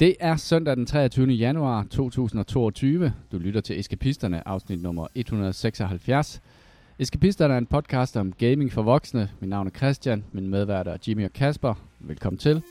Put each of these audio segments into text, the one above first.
Det er søndag den 23. januar 2022. Du lytter til Eskapisterne, afsnit nummer 176. Eskapisterne er en podcast om gaming for voksne. Mit navn er Christian, min medværter er Jimmy og Kasper. Velkommen til.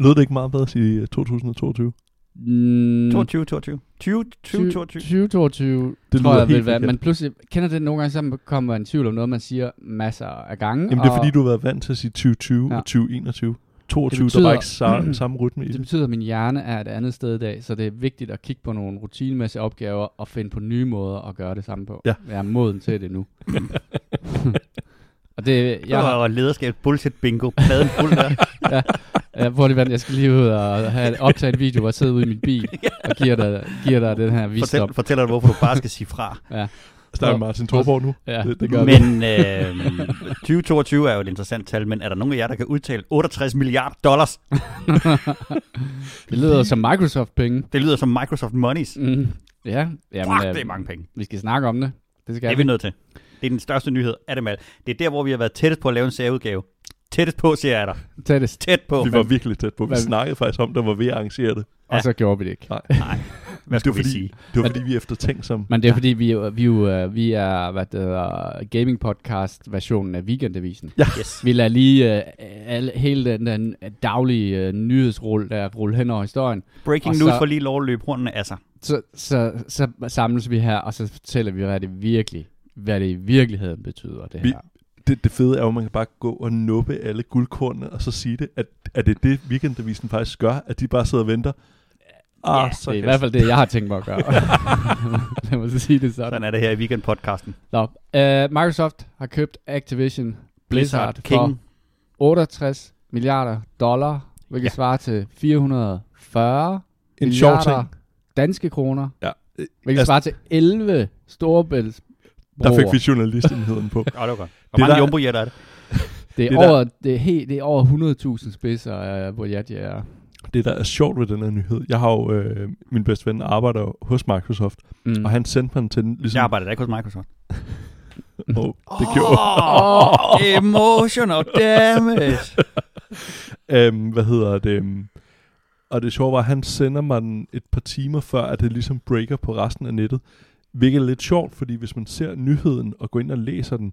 Lød det ikke meget bedre at sige øh, 2022? Mm, 22, 22. 20, 20, 22. 2022 Det tror jeg vil være, men pludselig kender det nogle gange, så kommer man i tvivl om noget, man siger masser af gange. Jamen det er fordi, du har været vant til at sige 2020 Ja. og 2021. 22, Det der var betyder- ikke sa- samme rytme i Det det. betyder, at min hjerne er et andet sted i dag, så det er vigtigt at kigge på nogle rutinemæssige opgaver og finde på nye måder at gøre det samme på. Ja. Jeg er moden til det nu. og det, Jeg har, var lederskab bullshit bingo. Pladen fuld der. jeg, prøver lige, jeg skal lige ud og have optaget en video, hvor jeg sidder ude i min bil og giver dig, giver dig den her visdom. Fortæl, fortæller dig, hvorfor du bare skal sige fra. Snakker vi Martin Thorborg nu? Ja, Det- det, gør. Men øh, 2022 er jo et interessant tal, men er der nogen af jer, der kan udtale 68 milliarder dollars? Det lyder som Microsoft-penge. Det lyder som Microsoft Monies. Mm. Ja, jamen, Fuck, øh, det er mange penge. vi skal snakke om det. Det skal Det er vi nødt til. Det er den største nyhed af dem alle. Det er der, hvor vi har været tættest på at lave en særudgave. Tættest på, siger jeg dig. tættest. Tæt på. Vi var virkelig tæt på. Vi Hvad- snakkede faktisk om, der var ved at arrangere det. Og så gjorde vi det ikke. Nej. Hvad Det var skulle vi fordi, sige? det var Men fordi vi er eftertænksomme. Men det er fordi, vi, er jo- vi, er jo, øh, vi er hvad det hedder, gaming podcast versionen af Weekendavisen. Yes. Vi lader lige øh, alle, hele den, den daglige øh, nyhedsrulle der rulle hen over historien. Breaking Og news så- for lige lov at løbe rundt af sig. Så, så, så samles vi her, og så fortæller vi, hvad det virkelig hvad det i virkeligheden betyder, det Vi- her. Det, det fede er jo, at man kan bare gå og nuppe alle guldkornene, og så sige det, at, at det er det, weekendavisen faktisk gør, at de bare sidder og venter. Ah, Ja, så Det er i hvert fald det, jeg har tænkt mig at gøre. Lad mig så sige det sådan. Sådan er det her i weekend-podcasten. Nå, øh, Microsoft har købt Activision Blizzard, for King. 68 milliarder dollar, hvilket Ja. svarer til 440 En sjov milliarder ting. danske kroner, Ja, øh, hvilket altså, svarer til 11 storebælts der fik vi journalistenheden på. Åh, det var godt. Hvor Det mange der- jumbo-jetter er det? Det er, det der- over, det er, helt, det er over 100.000 spidser, uh, hvor jeg er. Det, der er sjovt ved den her nyhed, jeg har jo, øh, min bedste ven arbejder hos Microsoft, Mm. og han sendte mig den til ligesom... Jeg arbejder da ikke hos Microsoft. Oh, det gjorde Oh, emotional damage. øhm, Hvad hedder det? øhm, Og det sjove var, at han sender mig den et par timer før, at det ligesom breaker på resten af nettet. Hvilket er lidt sjovt, fordi hvis man ser nyheden og går ind og læser den,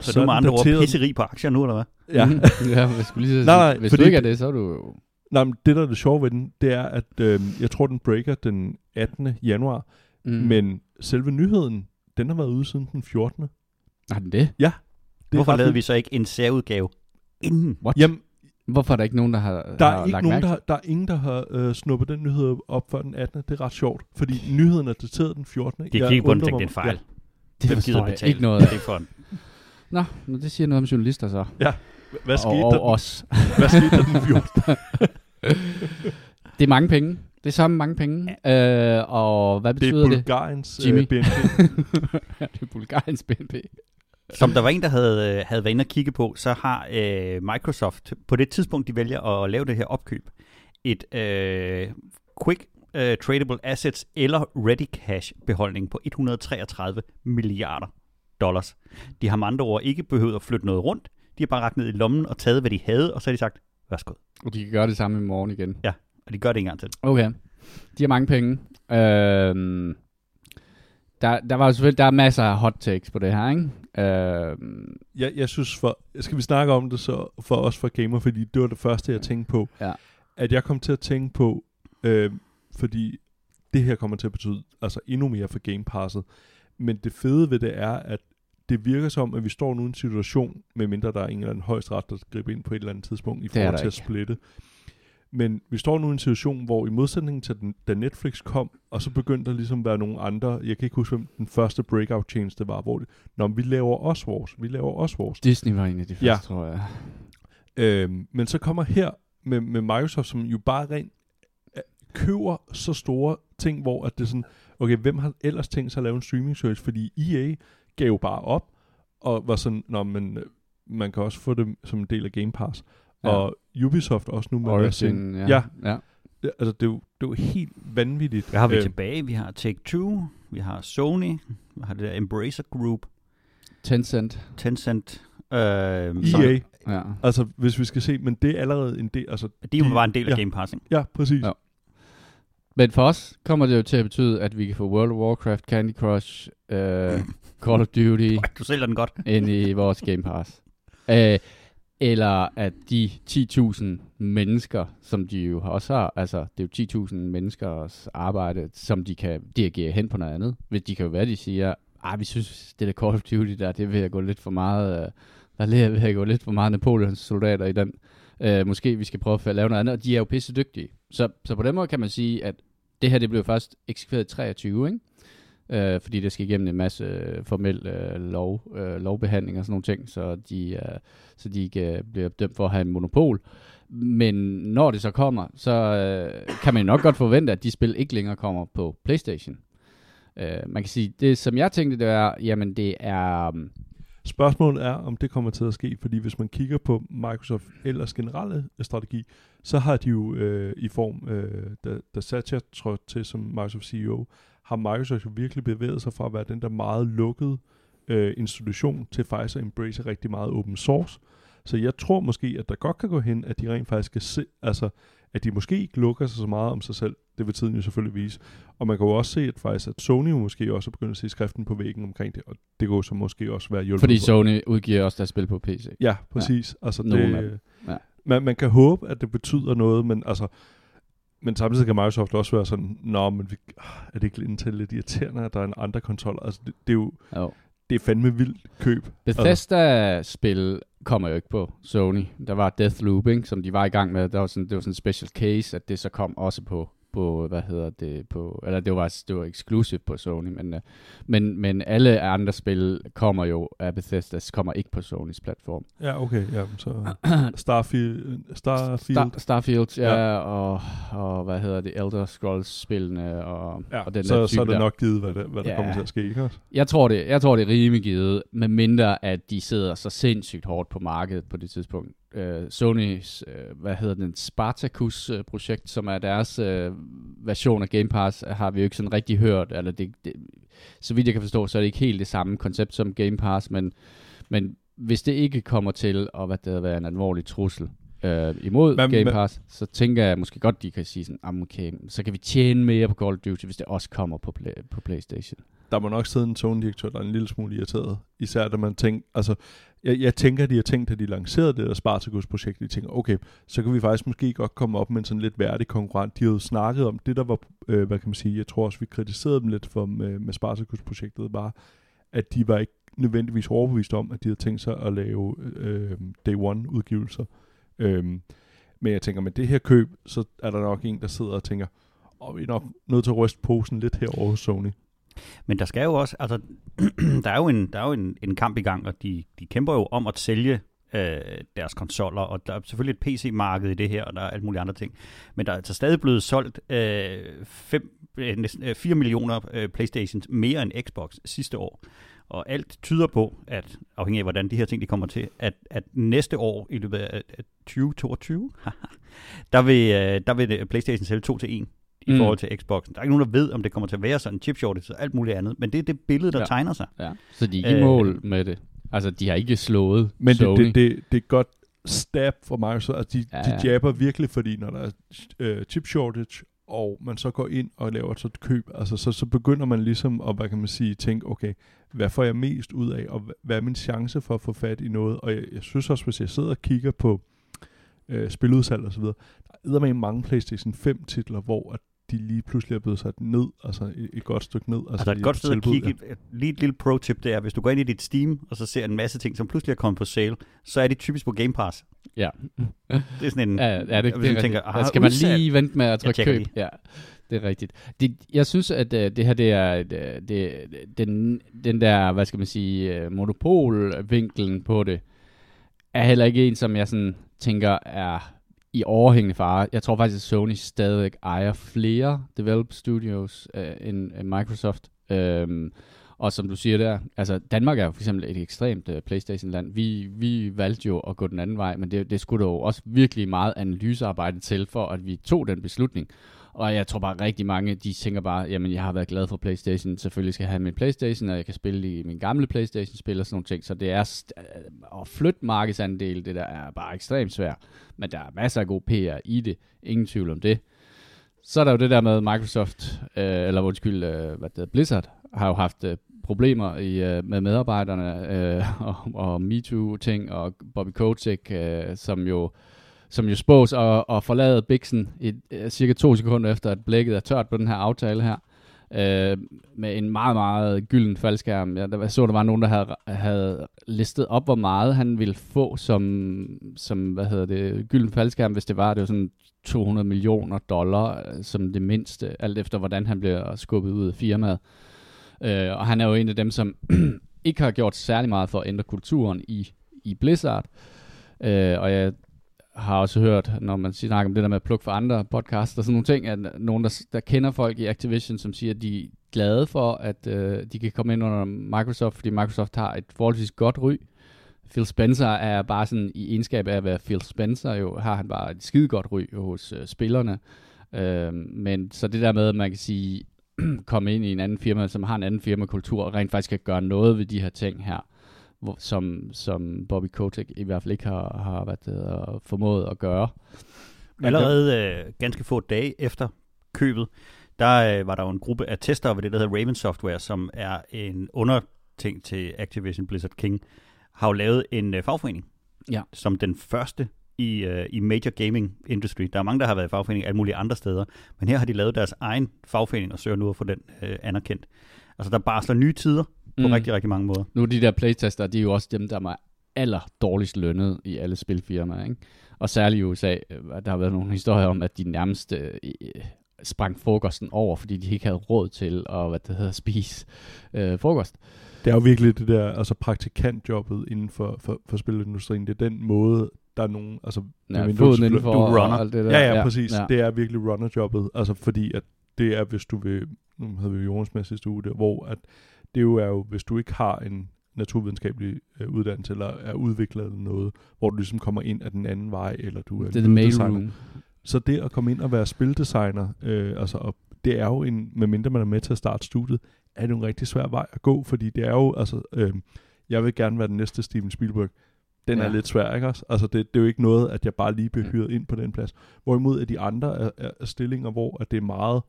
Så du er med andre ord pisseri på aktier nu, eller hvad? Ja. Ja, jeg skulle lige så Nej, sige, nej, hvis fordi du ikke er det- det, så er du. Nej, men det der er det sjove ved den, det er, at øh, jeg tror, den breaker den 18. januar, Mm. men selve nyheden, den har været ude siden den 14. Det Har den det? er Hvorfor ret lavede vi så ikke en særudgave inden? What? Jamen, Hvorfor er der ikke nogen, der har, der har er, ikke lagt nogen, mærke der, har, der er ingen, der har øh, snuppet den nyhed op før den 18. Det er ret sjovt, fordi nyheden er dateret den 14. De Jeg kiggede på den og det er en fejl. Det Hvem gider jeg betale? ikke noget af. Det er for Nå, men det siger noget om journalister så. Ja. Hvad skete, og, der, og os. hvad skete der den 14. Det er mange penge. Det er sammen mange penge. Øh, og hvad Det betyder er det? Bulgariens Jimmy? øh, BNP. ja, det er Bulgariens BNP. Som der var en, der havde, øh, havde været inde og kigge på, så har øh, Microsoft på det tidspunkt, de vælger at lave det her opkøb, et øh, quick øh, tradable assets eller ready cash beholdning på 133 milliarder dollars. De har med andre ord ikke behøvet at flytte noget rundt. De har bare rakt ned i lommen og taget, hvad de havde, og så har de sagt, værsgo. Og de kan gøre det samme i morgen igen. Og de gør det en gang til. Okay. De har mange penge. Øhm, der, der var selvfølgelig der er masser af hot takes på det her, ikke? Øhm, jeg, jeg synes, for, skal vi snakke om det så for os for gamer, fordi det var det første, jeg tænkte på. Ja. At jeg kom til at tænke på, øh, fordi det her kommer til at betyde altså endnu mere for Game Passet. Men det fede ved det er, at det virker som, at vi står nu i en situation, medmindre der er en eller anden højesteret, der griber ind på et eller andet tidspunkt i forhold til at ikke. Men vi står nu i en situation, hvor i modsætning til den, da Netflix kom, og så begyndte der ligesom at være nogle andre, jeg kan ikke huske, hvem den første breakout tjeneste var, hvor det, Nå, vi laver også vores, vi laver også vores. Disney var en af de første, Ja. ja. tror jeg. Øhm, men så kommer her med, med Microsoft, som jo bare rent øh, køber så store ting, hvor at det er sådan, okay, hvem har ellers tænkt sig at lave en streaming service? Fordi EA gav jo bare op, og var sådan, nå, men øh, man kan også få det som en del af Game Pass. Ja. Ja. Og Ubisoft også nu med. Origin, ja. Ja. ja. Det- Altså, det er, jo, det er jo helt vanvittigt. Hvad har vi Øh, tilbage? Vi har Take-Two, vi har Sony, vi har det der Embracer Group, Tencent. Tencent. Øh, EA, som, Ja. altså hvis vi skal se, men det er allerede en del, altså, de var bare en del af ja. Game Pass, ikke? ja, præcis. Ja. Men for os kommer det jo til at betyde, at vi kan få World of Warcraft, Candy Crush, uh, Call of Duty Du sælger den godt. ind i vores Game Pass. Uh, eller at de 10.000 mennesker, som de jo også har, altså det er jo 10.000 menneskers arbejde, som de kan dirigere hen på noget andet. Hvis de kan jo være, de siger, ah, vi synes, det der Call of Duty der, det vil jeg gå lidt for meget, øh, der er ved at gå lidt for meget Napoleons soldater i den. Øh, måske vi skal prøve at lave noget andet, og de er jo pisse dygtige. Så, så på den måde kan man sige, at det her det blev først eksekveret i 23, ikke? Øh, fordi det skal igennem en masse øh, formel øh, lov, øh, lovbehandling og sådan nogle ting, så de, øh, så de ikke øh, bliver dømt for at have en monopol. Men når det så kommer, så øh, kan man nok godt forvente, at de spil ikke længere kommer på PlayStation. Øh, man kan sige, det som jeg tænkte, det er, jamen det er... um, Spørgsmålet er, om det kommer til at ske, fordi hvis man kigger på Microsoft ellers generelle øh, strategi, så har de jo øh, i form, øh, da, da Satya trådte til som Microsoft CEO, har Microsoft jo virkelig bevæget sig fra at være den der meget lukkede øh, institution til faktisk at embrace rigtig meget open source. Så jeg tror måske, at der godt kan gå hen, at de rent faktisk skal se, altså, at de måske ikke lukker sig så meget om sig selv. Det vil tiden jo selvfølgelig vise. Og man kan jo også se, at faktisk at Sony måske også er begyndt at se skriften på væggen omkring det, og det kunne så måske også være hjulpet. fordi Sony udgiver også deres spil på PC. Ja, præcis. Ja. Altså det. Ja. man, man kan håbe, at det betyder noget, men altså, men samtidig kan Microsoft også være sådan, nå, men vi, ah, er det ikke Intel lidt irriterende, at der er en andre kontroller? Altså, det, det er jo, Jo. det er fandme vildt køb. Bethesda-spil kommer jo ikke på Sony. Der var Deathloop, ikke, som de var i gang med. Der var sådan, det var sådan en special case, at det så kom også på, på hvad hedder det, på, eller det var, det var exclusive på Sony, men, øh, men, men alle andre spil kommer jo af Bethesda, kommer ikke på Sonys platform. Ja, okay, ja, så Starfield, Starfield. Star, Starfield, ja, Ja. Og, og hvad hedder det, Elder Scrolls-spillene, og, ja, og den så, der så er type det der. nok givet, hvad, det, hvad der Ja. kommer til at ske, ikke også? Jeg tror, det, jeg tror, det er rimelig givet, med mindre at de sidder så sindssygt hårdt på markedet på det tidspunkt. Uh, Sonys, uh, hvad hedder den, Spartacus-projekt, som er deres uh, version af Game Pass, har vi jo ikke sådan rigtig hørt. Eller det, det, så vidt jeg kan forstå, så er det ikke helt det samme koncept som Game Pass, men, men hvis det ikke kommer til at hvad det være en alvorlig trussel uh, imod Men- Game men- Pass, så tænker jeg måske godt, de kan sige sådan, "Ah, okay, så kan vi tjene mere på Call of Duty, hvis det også kommer på, play, på Playstation. der må nok sidde en Sony-direktør, der er en lille smule irriteret. Især da man tænker, altså, jeg, jeg tænker, de har tænkt, at de lancerede det der Spartacus-projekt, de tænker, okay, så kan vi faktisk måske godt komme op med en sådan lidt værdig konkurrent. De havde snakket om, det der var, øh, hvad kan man sige, jeg tror også, vi kritiserede dem lidt for med, med Spartacus-projektet, var, at de var ikke nødvendigvis overbevist om, at de havde tænkt sig at lave øh, Day One-udgivelser. Øh, men jeg tænker, med det her køb, så er der nok en, der sidder og tænker, og vi er nok nødt til at ryste posen lidt herovre hos Sony. Men der skal jo også, altså, der er jo en, der er jo en, en kamp i gang, og de, de kæmper jo om at sælge øh, deres konsoller, og der er selvfølgelig et PC-marked i det her, og der er alt mulige andre ting. Men der er altså stadig blevet solgt øh, fem, øh, næsten, øh, 4 millioner øh, Playstations mere end Xbox sidste år. Og alt tyder på, at afhængig af hvordan de her ting de kommer til, at, at næste år i løbet af 2022, der vil, øh, der vil Playstation sælge 2 til 1 i Mm. forhold til Xbox. Der er ikke nogen, der ved, om det kommer til at være sådan en chip shortage og alt muligt andet, men det er det billede, der Ja. tegner sig. Ja. Så de er ikke i Øh, mål med det. Altså, de har ikke slået Men det, Sony. det, det, det er et godt stab for Microsoft. Altså, de, Ja, ja, de ja. jabber virkelig, fordi når der er øh, chip shortage, og man så går ind og laver så et køb, altså så, så begynder man ligesom at, hvad kan man sige, tænke, okay, hvad får jeg mest ud af, og hva- hvad er min chance for at få fat i noget? Og jeg, jeg synes også, hvis jeg sidder og kigger på øh, spiludsalg og så videre, der er med mange PlayStation 5 titler, hvor at de lige pludselig er blevet sat ned, altså et, et godt stykke ned. Altså, Altså, de et er godt sted at tilbud, kigge, et, lige et lille pro-tip, det er, hvis du går ind i dit Steam, og så ser en masse ting, som pludselig er kommet på sale, så er de typisk på Game Pass. Ja. Det er sådan en... Ja, ja det, det, hvis det man er tænker, tænker, ah, skal man lige vente med at trykke køb. lige. Ja, det er rigtigt. Det, jeg synes, at uh, det her, det er uh, det, den, den der, hvad skal man sige, uh, monopolvinkelen på det, er heller ikke en, som jeg sådan tænker er i overhængende fare. Jeg tror faktisk, at Sony stadigvæk ejer flere develop studios øh, end, end Microsoft. Øhm, og som du siger der, altså Danmark er jo for eksempel et ekstremt uh, Playstation-land. Vi, vi valgte jo at gå den anden vej, men det, det skulle der jo også virkelig meget analysearbejde til, for at vi tog den beslutning. Og jeg tror bare rigtig mange, de tænker bare, jamen jeg har været glad for Playstation, selvfølgelig skal jeg have min Playstation, og jeg kan spille i min gamle Playstation-spil og sådan nogle ting. Så det er st- øh, at flytte markedsandel, det der er bare ekstremt svært. Men der er masser af god PR i det, ingen tvivl om det. Så er der jo det der med Microsoft, øh, eller undskyld, øh, hvad det hedder, Blizzard, har jo haft øh, problemer i, øh, med medarbejderne, øh, og, og MeToo-ting, og Bobby Kotick, øh, som jo som jo spås at, at forlade Bixen i øh, cirka to sekunder efter, at blækket er tørt på den her aftale her. Øh, med en meget, meget gylden faldskærm. Jeg, der, jeg så, der var nogen, der havde, havde listet op, hvor meget han ville få som, som hvad hedder det, gylden faldskærm, hvis det var, det var sådan 200 millioner dollar øh, som det mindste, alt efter hvordan han bliver skubbet ud af firmaet. Øh, og han er jo en af dem, som ikke har gjort særlig meget for at ændre kulturen i, i Blizzard. Øh, og jeg har også hørt, når man snakker om det der med at plukke for andre podcasts og sådan nogle ting, at nogen, der, der kender folk i Activision, som siger, at de er glade for, at øh, de kan komme ind under Microsoft, fordi Microsoft har et forholdsvis godt ry. Phil Spencer er bare sådan, i egenskab af at være Phil Spencer, jo, har han bare et skide godt ry hos øh, spillerne. Øh, men så det der med, at man kan sige, komme ind i en anden firma, som har en anden firmakultur, og rent faktisk kan gøre noget ved de her ting her, hvor, som, som Bobby Kotick i hvert fald ikke har, har været, uh, formået at gøre. Allerede øh, ganske få dage efter købet, der øh, var der jo en gruppe af testere ved det, der hedder Raven Software, som er en underting til Activision Blizzard King, har jo lavet en øh, fagforening, Ja. som den første i, øh, i major gaming industry. Der er mange, der har været i fagforening alle mulige andre steder, men her har de lavet deres egen fagforening og søger nu at få den øh, anerkendt. Altså der barsler nye tider på mm. rigtig, rigtig mange måder. Nu de der playtester, de er jo også dem, der er aller dårligst lønnet i alle spilfirmaer, ikke? Og særligt i USA, øh, der har været nogle historier om, at de nærmest øh, sprang frokosten over, fordi de ikke havde råd til at hvad det hedder, spise øh, frokost. Det er jo virkelig det der, altså praktikantjobbet inden for, for, for spilindustrien. Det er den måde, der er nogen, altså... Ja, foden du- indenfor du og runner. alt det der. Ja, ja, ja, præcis. Ja. Det er virkelig runnerjobbet, altså fordi at det er, hvis du vil, nu havde vi jo Jonas med sidste uge, der, hvor at det jo er jo, hvis du ikke har en naturvidenskabelig øh, uddannelse, eller er udviklet eller noget, hvor du ligesom kommer ind af den anden vej, eller du er Det er. Så det at komme ind og være spildesigner, øh, altså, og det er jo en, medmindre man er med til at starte studiet, er det jo en rigtig svær vej at gå, fordi det er jo, altså, øh, jeg vil gerne være den næste Steven Spielberg. Den ja. Er lidt svær, ikke også? Altså, det, det er jo ikke noget, at jeg bare lige bliver hyret ind på den plads. Hvorimod at de andre er, er, er stillinger, hvor at det er meget,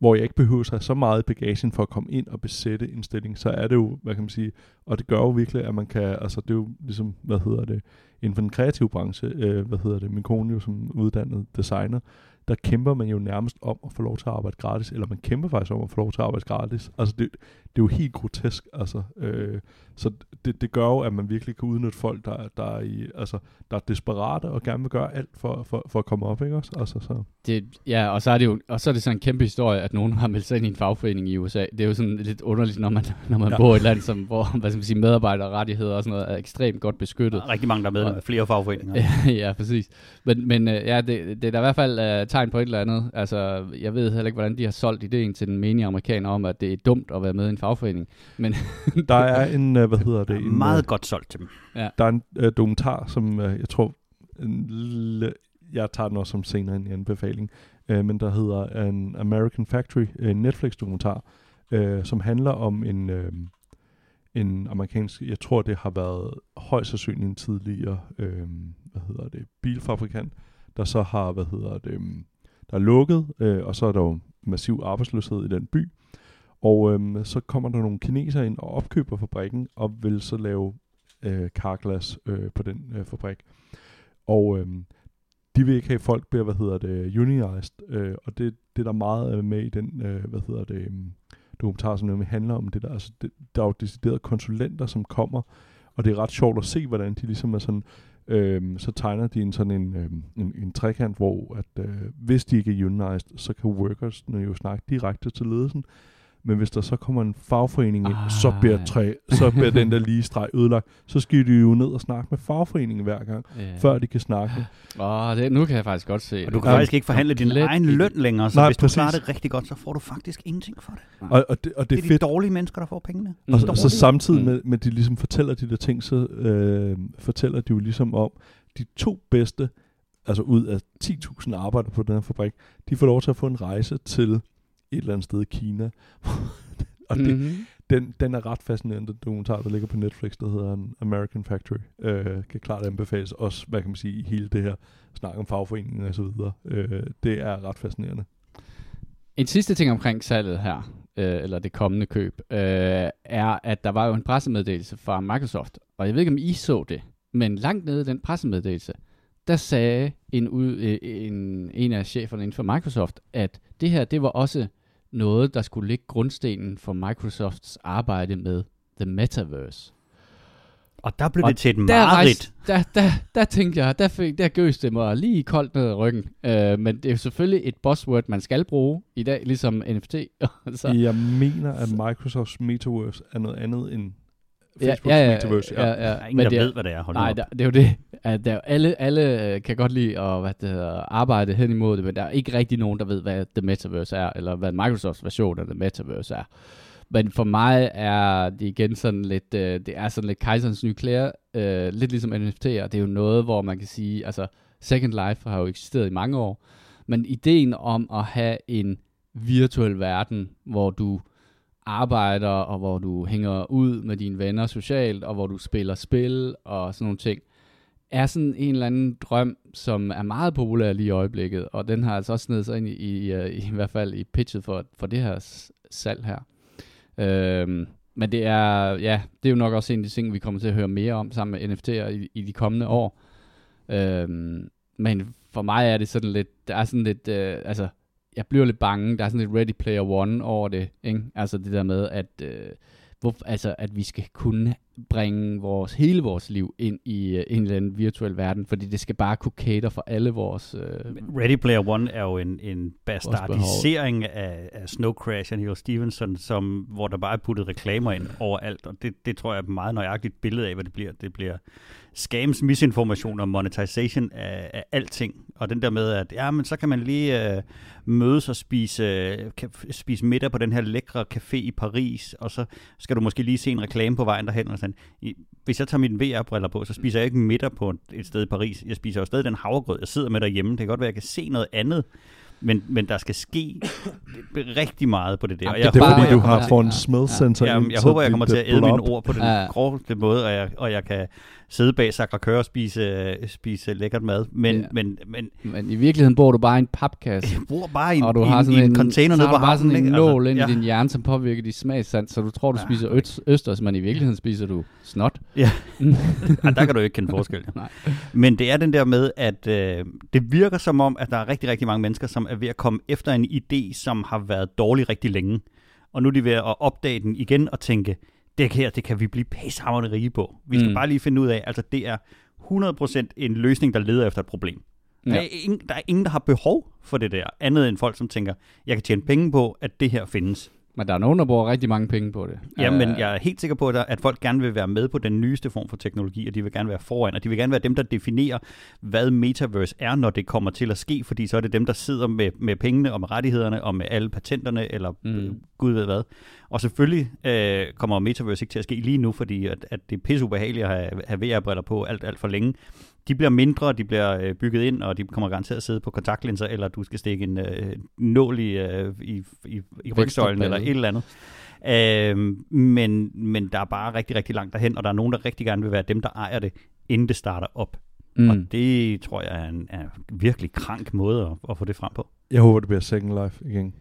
hvor jeg ikke behøver sig så meget bagagen for at komme ind og besætte en stilling, så er det jo, hvad kan man sige, og det gør jo virkelig, at man kan, altså det er jo ligesom, hvad hedder det, inden for den kreative branche, øh, hvad hedder det, min kone jo som uddannet designer, der kæmper man jo nærmest om at få lov til at arbejde gratis, eller man kæmper faktisk om at få lov til at arbejde gratis. Altså det, det er jo helt grotesk, altså. Øh, så det, det gør jo, at man virkelig kan udnytte folk, der, der, er, i, altså, der er desperate og gerne vil gøre alt for, for, for at komme op, ikke også? Altså, så. Det, ja, og så er det jo og så er det sådan en kæmpe historie, at nogen har meldt sig ind i en fagforening i USA. Det er jo sådan lidt underligt, når man, når man Ja. bor i et land, som, hvor hvad skal man sige, medarbejderrettigheder og sådan noget er ekstremt godt beskyttet. Der er rigtig mange, der er med i flere fagforeninger. ja, præcis. Men, men øh, ja, det, det er da i hvert fald uh, tegn på et eller andet. Altså, jeg ved heller ikke, hvordan de har solgt ideen til den menige amerikaner om, at det er dumt at være med i en fagforening. Men Der er en, øh, hvad hedder det? Det er En, meget øh, godt solgt til dem. Der er en øh, dokumentar, som øh, jeg tror, en lille, jeg tager den også som senere en anbefaling, øh, men der hedder en American Factory, en Netflix-dokumentar, øh, som handler om en, øh, en amerikansk, jeg tror det har været højst sandsynligt en tidligere, øh, hvad hedder det, bilfabrikant, der så har, hvad hedder det, øh, der er lukket, øh, og så er der jo massiv arbejdsløshed i den by, og øhm, så kommer der nogle kinesere ind og opkøber fabrikken, og vil så lave øh, karglas øh, på den øh, fabrik. Og øhm, de vil ikke have, folk bliver, hvad hedder det, unionized, øh, og det, det er der meget øh, med i den, øh, hvad hedder det, øhm, dokumentar, som nemlig handler om det der. Altså, det, der er jo deciderede konsulenter, som kommer, og det er ret sjovt at se, hvordan de ligesom er sådan, øh, så tegner de en sådan en, øh, en, en trekant, hvor at, øh, hvis de ikke er unionized, så kan workersne jo snakke direkte til ledelsen. Men hvis der så kommer en fagforening ind, Ah, så bliver, ja. træ, så bliver den der lige streg ødelagt. Så skal de jo ned og snakke med fagforeningen hver gang, Ja. før de kan snakke. Åh, det, nu kan jeg faktisk godt se Og du kan Ja. faktisk ikke forhandle din Komplet egen løn længere, så Nej, hvis du præcis. klarer det rigtig godt, så får du faktisk ingenting for det. Og, og, det, og det Det er fedt, de dårlige mennesker, der får pengene. Mm. Og, og så samtidig Mm. med, med, at de ligesom fortæller de der ting, så øh, fortæller de jo ligesom om, de to bedste, altså ud af 10.000 arbejdere på den her fabrik, de får lov til at få en rejse til et eller andet sted i Kina. og det, Mhm. den, den er ret fascinerende, den dokumentar, der ligger på Netflix, der hedder American Factory. Øh, kan klart anbefales også, hvad kan man sige, i hele det her snak om fagforeninger og så videre. Øh, det er ret fascinerende. En sidste ting omkring salget her, øh, eller det kommende køb, øh, er, at der var jo en pressemeddelelse fra Microsoft, og jeg ved ikke, om I så det, men langt nede i den pressemeddelelse, der sagde en, ud, øh, en, en af cheferne inden for Microsoft, at det her, det var også noget, der skulle ligge grundstenen for Microsofts arbejde med The Metaverse. Og der blev Og det til et Der, mareridt. rejste, der, der, der tænkte jeg, der, fik, der gøs det mig lige koldt ned ad ryggen. Øh, men det er jo selvfølgelig et buzzword, man skal bruge i dag, ligesom NFT. Så. Jeg mener, at Microsofts Metaverse er noget andet end ja, Facebooks ja, ja, Metaverse. ja, ja, Der er ingen, men der det er, ved, hvad det er. Hold Nej, op. der, det er jo det. At der, er alle, alle øh, kan godt lide at hvad det hedder, arbejde hen imod det, men der er ikke rigtig nogen, der ved, hvad The Metaverse er, eller hvad Microsofts version af The Metaverse er. Men for mig er det igen sådan lidt, øh, det er sådan lidt kejserens nye klæder, øh, lidt ligesom NFT'er. Det er jo noget, hvor man kan sige, altså Second Life har jo eksisteret i mange år, men ideen om at have en virtuel verden, hvor du arbejder, og hvor du hænger ud med dine venner socialt, og hvor du spiller spil og sådan nogle ting, er sådan en eller anden drøm, som er meget populær lige i øjeblikket, og den har altså også snedet sig ind i, i, øh, i, i hvert fald i pitchet for, for det her salg her. Øhm, men det er, ja, det er jo nok også en af de ting, vi kommer til at høre mere om sammen med NFT'er i, i de kommende år. Øhm, men for mig er det sådan lidt, der er sådan lidt, øh, altså, jeg bliver lidt bange, der er sådan lidt Ready Player One over det, ikke? Altså det der med, at, øh, hvor, altså, at vi skal kunne bringe vores, hele vores liv ind i øh, en eller anden virtuel verden, fordi det skal bare kunne cater for alle vores... Øh, Ready Player One er jo en, en bastardisering af, af Snow Crash og Neil Stevenson, som, hvor der bare er puttet reklamer ind overalt, og det, det tror jeg er et meget nøjagtigt billede af, hvad det bliver. Det bliver scams, misinformation og monetization af, af alting, og den der med, at ja, men så kan man lige øh, mødes og spise, øh, spise middag på den her lækre café i Paris, og så skal du måske lige se en reklame på vejen derhen. Og sådan. Hvis jeg tager mine VR-briller på, så spiser jeg ikke middag på et sted i Paris. Jeg spiser jo stadig den havregrød, jeg sidder med derhjemme. Det kan godt være, at jeg kan se noget andet, men, men der skal ske rigtig meget på det der. Ja, Og det jeg Det er bare- fordi, du har ja, fået ja, en smell sensor jeg, ind, jeg håber, jeg kommer til at æde mine ord på den Ja. groveste måde, og jeg, og jeg kan sidde bag Sacré og spise, spise lækkert mad. Men, Ja. ja. men, men men i virkeligheden bor du bare i en papkasse, jeg bor bare i en, og du har en- sådan en en, container nede på bare sådan havnen. en nål ind ja. i din hjerne, som påvirker dit smagssans, så du tror, du Ja. spiser øst, østers, men i virkeligheden spiser du snot. Ja. Ej, der kan du ikke kende forskel. Nej. Men det er den der med, at øh, det virker som om, at der er rigtig, rigtig mange mennesker, som er ved at komme efter en idé, som har været dårlig rigtig længe. Og nu er de ved at opdage den igen og tænke, det her, det kan vi blive pissehammerende rige på. Vi skal Mm. bare lige finde ud af, altså det er 100% en løsning, der leder efter et problem. Ja. Der, er ingen, der er ingen, der har behov for det der, andet end folk, som tænker, jeg kan tjene penge på, at det her findes. Men der er nogen, der bruger rigtig mange penge på det. Ja, men Øh, jeg er helt sikker på, at, at folk gerne vil være med på den nyeste form for teknologi, og de vil gerne være foran, og de vil gerne være dem, der definerer, hvad metaverse er, når det kommer til at ske, fordi så er det dem, der sidder med, med pengene og med rettighederne og med alle patenterne, eller mm. gud ved hvad. Og selvfølgelig øh, kommer metaverse ikke til at ske lige nu, fordi at, at det er pisseubehageligt at have, have VR-briller på alt, alt for længe. De bliver mindre, de bliver øh, bygget ind, og de kommer garanteret at sidde på kontaktlinser, eller du skal stikke en øh, nål i, øh, i, i, i rygsøjlen, eller et eller andet. Øh, men, men der er bare rigtig, rigtig langt derhen, og der er nogen, der rigtig gerne vil være dem, der ejer det, inden det starter op. Mm. Og det tror jeg er en, er en virkelig krank måde at, at få det frem på. Jeg håber, det bliver Second Life igen.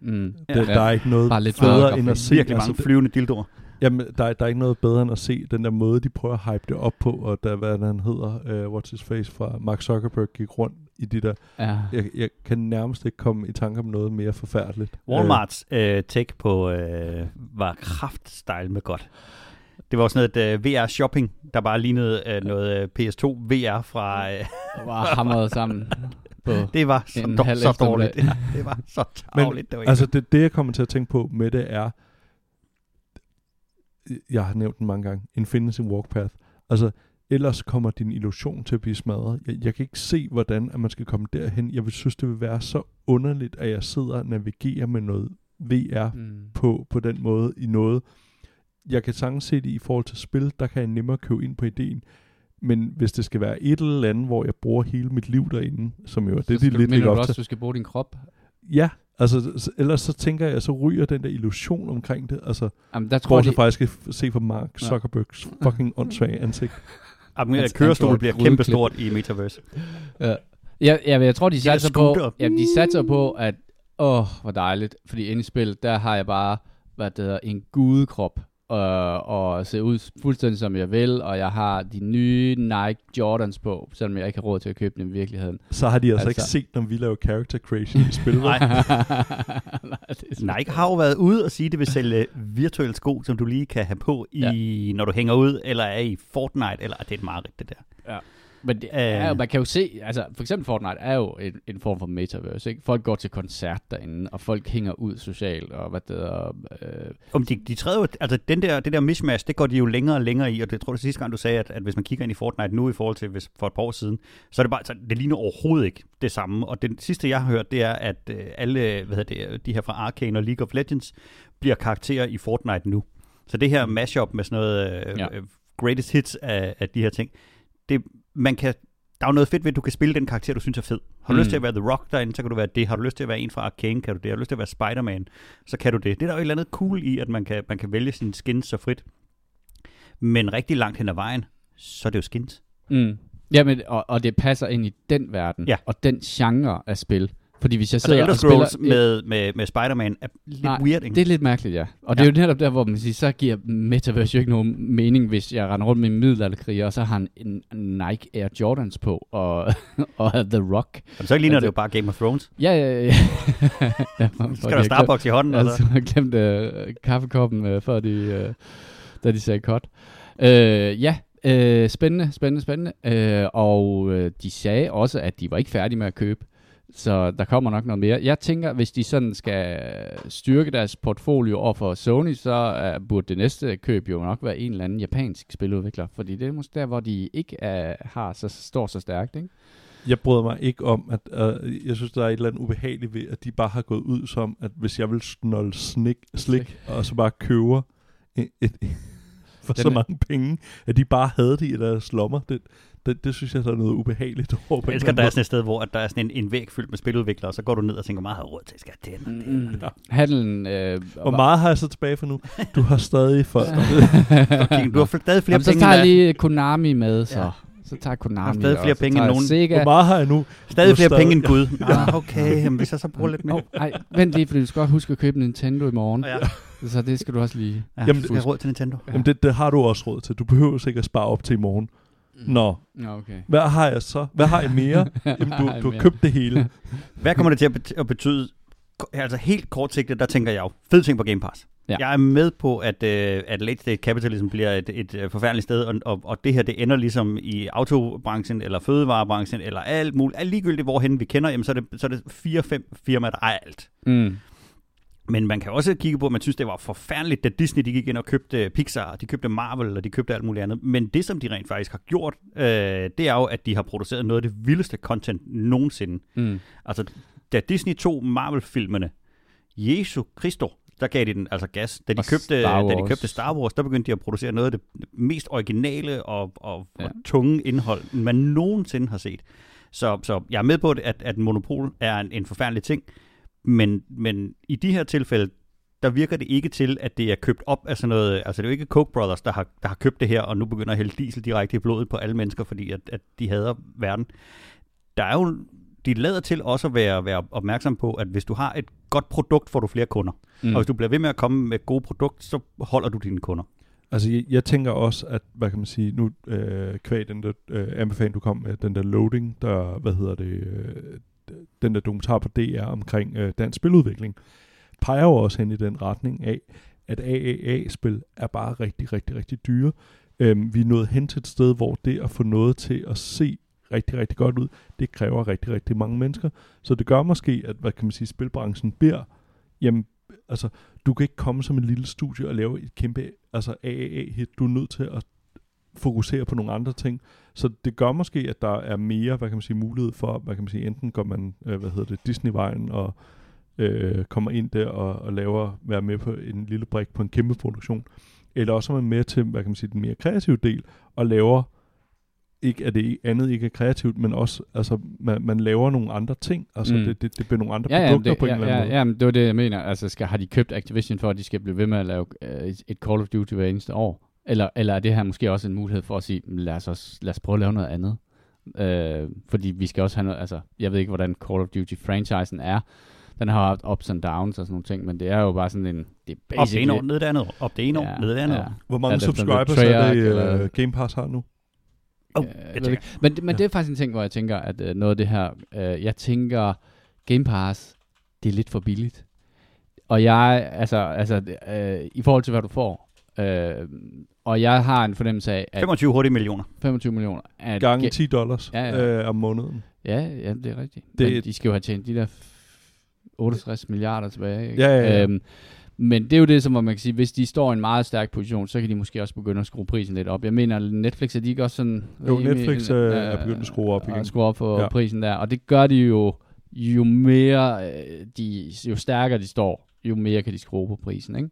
Mm. Det, der er ikke noget Bare lidt bedre mørkere end at se... Virkelig mange altså, flyvende dildoer. Jamen, der, er- der er ikke noget bedre end at se den der måde, de prøver at hype det op på, og der, hvad han hedder, uh, What's His Face fra Mark Zuckerberg gik rundt i de der. Ja. Jeg, jeg kan nærmest ikke komme i tanke om noget mere forfærdeligt. Walmarts øh, tech på øh, var kraftstyle med godt. Det var sådan noget uh, VR-shopping, der bare lignede uh, noget uh, PS2 VR fra... Uh, Det var hamret sammen på det var så, dår, så dårligt. Ja, det var så tavligt. det var Altså det, det, jeg kommer til at tænke på med det er, jeg har nævnt den mange gange, Infinity Walk Path. Altså, ellers kommer din illusion til at blive smadret. Jeg, jeg kan ikke se, hvordan at man skal komme derhen. Jeg vil synes, det vil være så underligt, at jeg sidder og navigerer med noget VR mm. på, på den måde i noget. Jeg kan sagtens se det i forhold til spil, der kan jeg nemmere købe ind på ideen. Men hvis det skal være et eller andet, hvor jeg bruger hele mit liv derinde, som jo er det, så de skal du, lidt du op også, til. du skal bruge din krop? Ja, altså ellers så tænker jeg, så ryger den der illusion omkring det. Altså, Jamen, der tror jeg, fra, at jeg skal f- se på Mark Ja. Zuckerbergs fucking åndssvage ansigt. Jamen, hans- kørestol bliver kæmpestort i Metaverse. Ja, ja, ja men jeg tror, de er satser på, ja, de satser på, at åh, hvor dejligt, fordi inde i spil, der har jeg bare, hvad det hedder, en gudekrop, øh, og ser ud fuldstændig som jeg vil, og jeg har de nye Nike Jordans på, selvom jeg ikke har råd til at købe dem i virkeligheden. Så har de altså, altså ikke set, når vi laver character creation i spil. Nej. Nej, Nike har jo været ude og sige, at det vil sælge virtuelle sko, som du lige kan have på, i, ja. når du hænger ud, eller er i Fortnite, eller det er et mareridt, det der. Men det er, jo- Øh. man kan jo se, altså for eksempel Fortnite er jo en, en form for metaverse, ikke? Folk går til koncert derinde, og folk hænger ud socialt, og hvad det hedder, øh, Om de, de træder jo, altså den der, det der mismatch, det går de jo længere og længere i, og det tror er sidste gang, du sagde, at, at hvis man kigger ind i Fortnite nu i forhold til hvis, for et par år siden, så er det bare, så det ligner overhovedet ikke det samme, og det sidste jeg har hørt, det er, at øh, alle, hvad hedder det, de her fra Arcane og League of Legends, bliver karakterer i Fortnite nu. Så det her mashup med sådan noget øh, Ja. ja. greatest hits af, af de her ting, det, man kan, der er jo noget fedt ved, at du kan spille den karakter, du synes er fed. Har du Mm. lyst til at være The Rock derinde, så kan du være det. Har du lyst til at være en fra Arcane, kan du det. Har du lyst til at være Spider-Man, så kan du det. Det er der jo et eller andet cool i, at man kan, man kan vælge sine skins så frit. Men rigtig langt hen ad vejen, så er det jo skins. Mm. Jamen, og, og det passer ind i den verden, Ja. og den genre af spil. Fordi hvis jeg Altså sidder Elder og spiller... Med, med, med Spider-Man er lidt Nej, weird, ikke? Det er lidt mærkeligt, ja. Og det er jo netop der, hvor man siger, så giver Metaverse jo ikke nogen mening, hvis jeg render rundt med en middelalderkriger, og så har han en Nike Air Jordans på, og, og The Rock. Og så ligner altså- det jo bare Game of Thrones. Ja, ja, ja. ja skal der Starbucks i hånden, Altså, altså. jeg har glemt øh, kaffekoppen, øh, før de, øh, da de sagde cut. Øh, ja, øh, spændende, spændende, spændende. Øh, og øh, de sagde også, at de var ikke færdige med at købe. Så der kommer nok noget mere. Jeg tænker, hvis de sådan skal styrke deres portfolio over for Sony, så uh, burde det næste køb jo nok være en eller anden japansk spiludvikler. Fordi det er måske der, hvor de ikke uh, har så, står så stærkt, ikke? Jeg bryder mig ikke om, at øh, jeg synes, der er et eller andet ubehageligt ved, at de bare har gået ud som, at hvis jeg vil snolde slik, slik og så bare køber et, et, for Den så mange penge, at de bare havde det i deres lommer. Det, det, det synes jeg, der er noget ubehageligt over på Jeg elsker, at der er sådan et sted, hvor der er sådan en, en væg fyldt med spiludviklere, og så går du ned og tænker, meget har jeg råd til, skal jeg den og den. Mm. Handelen... Øh. Hvor meget har jeg så tilbage for nu? Du har stadig for... Okay, Du har stadig flere Jamen, så penge, tager end jeg lige Konami med, så. Ja. Ja. Så tager Konami, Har stadig flere og så penge tager end jeg nogen. Sega. Hvor meget har jeg nu? stadig Du flere er penge end stadig- Gud. Ah, okay, jamen, hvis jeg så bruger lidt mere. Åh, ej, vent lige, for du skal også huske at købe Nintendo i morgen. Ja. Så det skal du også lige. Ja, Jamen, du skal have råd til Nintendo. Ja. Jamen det, det har du også råd til. Du behøver sikkert at spare op til i morgen. Nå, Ja, okay. hvad har jeg så? Hvad har jeg mere? Jamen, du, du har købt det hele. Hvad kommer det til at bet- at betyde? Altså helt kortsigtet, der tænker jeg jo, fed ting på Game Pass. Ja. Jeg er med på, at, øh, at late stage capitalism bliver et, et øh, forfærdeligt sted, og, og, og det her, det ender ligesom i autobranchen, eller fødevarebranchen, eller alt muligt. Alt ligegyldigt, hvorhen vi kender, jamen, så er det, så er det fire-fem firmaer, der ejer alt. Mm. Men man kan også kigge på, at man synes, det var forfærdeligt, da Disney de gik ind og købte Pixar, de købte Marvel, og de købte alt muligt andet. Men det, som de rent faktisk har gjort, øh, det er jo, at de har produceret noget af det vildeste content nogensinde. Mm. Altså, da Disney tog Marvel-filmene, Jesu Christo, der gav de den altså gas. Da de, Og købte, da de købte Star Wars, der begyndte de at producere noget af det mest originale og, og, Ja. og tunge indhold, man nogensinde har set. Så, så jeg er med på, det, at, at monopol er en, en forfærdelig ting, men, men i de her tilfælde, der virker det ikke til, at det er købt op af sådan noget, altså det er jo ikke Coke Brothers, der har, der har købt det her, og nu begynder at hælde diesel direkte i blodet på alle mennesker, fordi at, at de hader verden. Der er jo, de lader til også at være, være opmærksom på, at hvis du har et godt produkt, får du flere kunder. Mm. Mm. Og hvis du bliver ved med at komme med gode produkt, så holder du dine kunder. Altså, jeg, jeg tænker også, at, hvad kan man sige, nu øh, kvæg den der øh, anbefaling, du kom med, den der loading, der, hvad hedder det, øh, den der dokumentar på DR omkring øh, dansk spiludvikling, peger jo også hen i den retning af, at AAA-spil er bare rigtig, rigtig, rigtig dyre. Øhm, vi er nået hen til et sted, hvor det at få noget til at se rigtig, rigtig godt ud, det kræver rigtig, rigtig mange mennesker. Så det gør måske, at, hvad kan man sige, spilbranchen beder, jamen, altså, du kan ikke komme som en lille studie og lave et kæmpe altså AAA-hit. Du er nødt til at fokusere på nogle andre ting. Så det gør måske, at der er mere, hvad kan man sige, mulighed for, hvad kan man sige, enten går man, øh, hvad hedder det, Disney-vejen og øh, kommer ind der og, og laver, være med på en lille brik på en kæmpe produktion, eller også er man med til, hvad kan man sige, den mere kreative del, og laver ikke at det andet ikke er kreativt, men også, altså, man, man laver nogle andre ting. Altså, mm. det, det, det bliver nogle andre ja, produkter ja, det, på en ja, eller anden ja, måde. Ja, men det var det, jeg mener. Altså, skal, har de købt Activision for, at de skal blive ved med at lave øh, et Call of Duty hver eneste år? Eller, eller er det her måske også en mulighed for at sige, "Men lad os, også, lad os prøve at lave noget andet? Øh, fordi vi skal også have noget, altså, jeg ved ikke, hvordan Call of Duty-franchisen er. Den har haft ups and downs og sådan nogle ting, men det er jo bare sådan en, det er Op det ene år, ned det andet år. Op det ene år, ned det andet år. Hvor mange Alt efter, om det er subscribers er det, eller- uh, Game Pass har nu? Oh, Øh, jeg jeg ved tænker. ikke. men men Ja. det er faktisk en ting, hvor jeg tænker, at øh, noget af det her, øh, jeg tænker, Game Pass, det er lidt for billigt. Og jeg, altså, altså øh, i forhold til, hvad du får, øh, og jeg har en fornemmelse af, at 25 hurtige millioner. 25 millioner, at Gange Ga- 10 dollars Ja, ja. Øh, om måneden. Ja, ja, det er rigtigt. Det- men de skal jo have tjent de der f- 68 milliarder tilbage. Ikke? Ja, ja, ja. Øhm, men det er jo det, som hvor man kan sige, hvis de står i en meget stærk position, så kan de måske også begynde at skrue prisen lidt op. Jeg mener, Netflix er de ikke også sådan... Jo, rimelig- Netflix, øh, er begyndt at skrue op igen. Og skrue op for Ja. ja. prisen der. Og det gør de jo, jo mere, øh, de, jo stærkere de står, jo mere kan de skrue på prisen, ikke?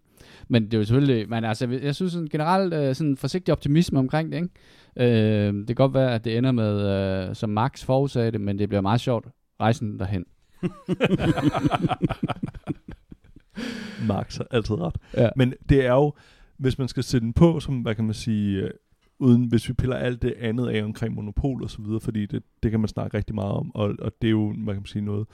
Men det er jo selvfølgelig, men altså, jeg synes sådan generelt øh, sådan forsigtig optimisme omkring det, ikke? Øh, det kan godt være, at det ender med, øh, som Max forudsagde det, men det bliver meget sjovt, rejsen derhen. Max har altid ret. Ja. Men det er jo, hvis man skal sætte den på, som, hvad kan man sige, øh, uden, hvis vi piller alt det andet af omkring monopol og så videre, fordi det, det kan man snakke rigtig meget om, og, og det er jo, hvad kan man sige, noget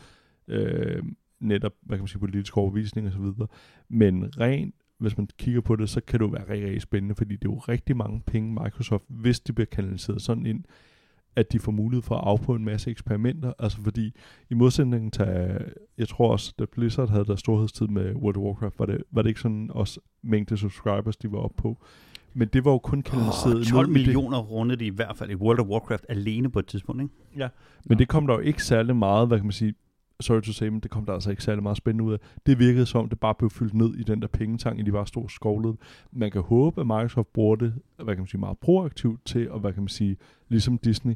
øh, netop, hvad kan man sige, politisk overbevisning og så videre. Men rent, hvis man kigger på det, så kan det jo være rigtig, rigtig spændende, fordi det er jo rigtig mange penge Microsoft, hvis de bliver kanaliseret sådan ind, at de får mulighed for at afprøve en masse eksperimenter. Altså fordi, i modsætning til, jeg tror også, da Blizzard havde deres storhedstid med World of Warcraft, var det, var det ikke sådan også mængde subscribers, de var oppe på. Men det var jo kun kanaliseret Oh, ned 12 i millioner rundede de i hvert fald i World of Warcraft alene på et tidspunkt, ikke? Det. Men det kom der jo ikke særlig meget, hvad kan man sige, sorry to say, men det kom der altså ikke særlig meget spændende ud af. Det virkede som, om det bare blev fyldt ned i den der pengetang, i de bare stod skovlet. Man kan håbe, at Microsoft bruger det, hvad kan man sige, meget proaktivt til, og hvad kan man sige, ligesom Disney,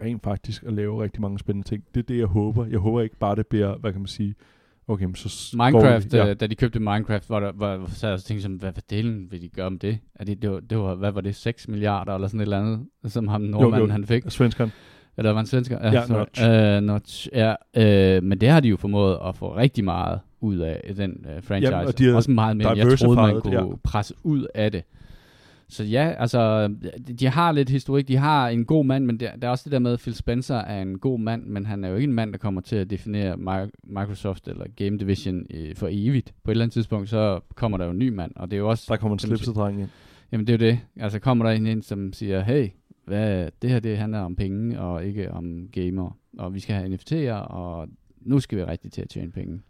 rent faktisk at lave rigtig mange spændende ting. Det er det, jeg håber. Jeg håber ikke bare, det bliver, hvad kan man sige, okay, men så Minecraft, ja. øh, da de købte Minecraft, var der, var, var, så jeg og tænkte sådan, hvad, hvad delen vil de gøre om det? Er det, det, var, det var, hvad var det, 6 milliarder eller sådan et eller andet, som ham nordmanden han fik? Svenskeren. Eller var han svensker? Ja, sorry. Notch. Øh, Notch, ja. Øh, men det har de jo formået at få rigtig meget ud af den øh, franchise. Jamen, og de har Også meget mere, jeg troede, man kunne ja. presse ud af det. Så ja, altså, de, har lidt historik. De har en god mand, men der, der er også det der med, at Phil Spencer er en god mand, men han er jo ikke en mand, der kommer til at definere Mi- Microsoft eller Game Division øh, for evigt. På et eller andet tidspunkt, så kommer der jo en ny mand, og det er jo også... Der kommer en slipsedreng ind. Jamen det er jo det. Altså kommer der en ind, som siger, hey, hvad, det her det handler om penge, og ikke om gamer. Og vi skal have NFT'er, og nu skal vi rigtig til at tjene penge.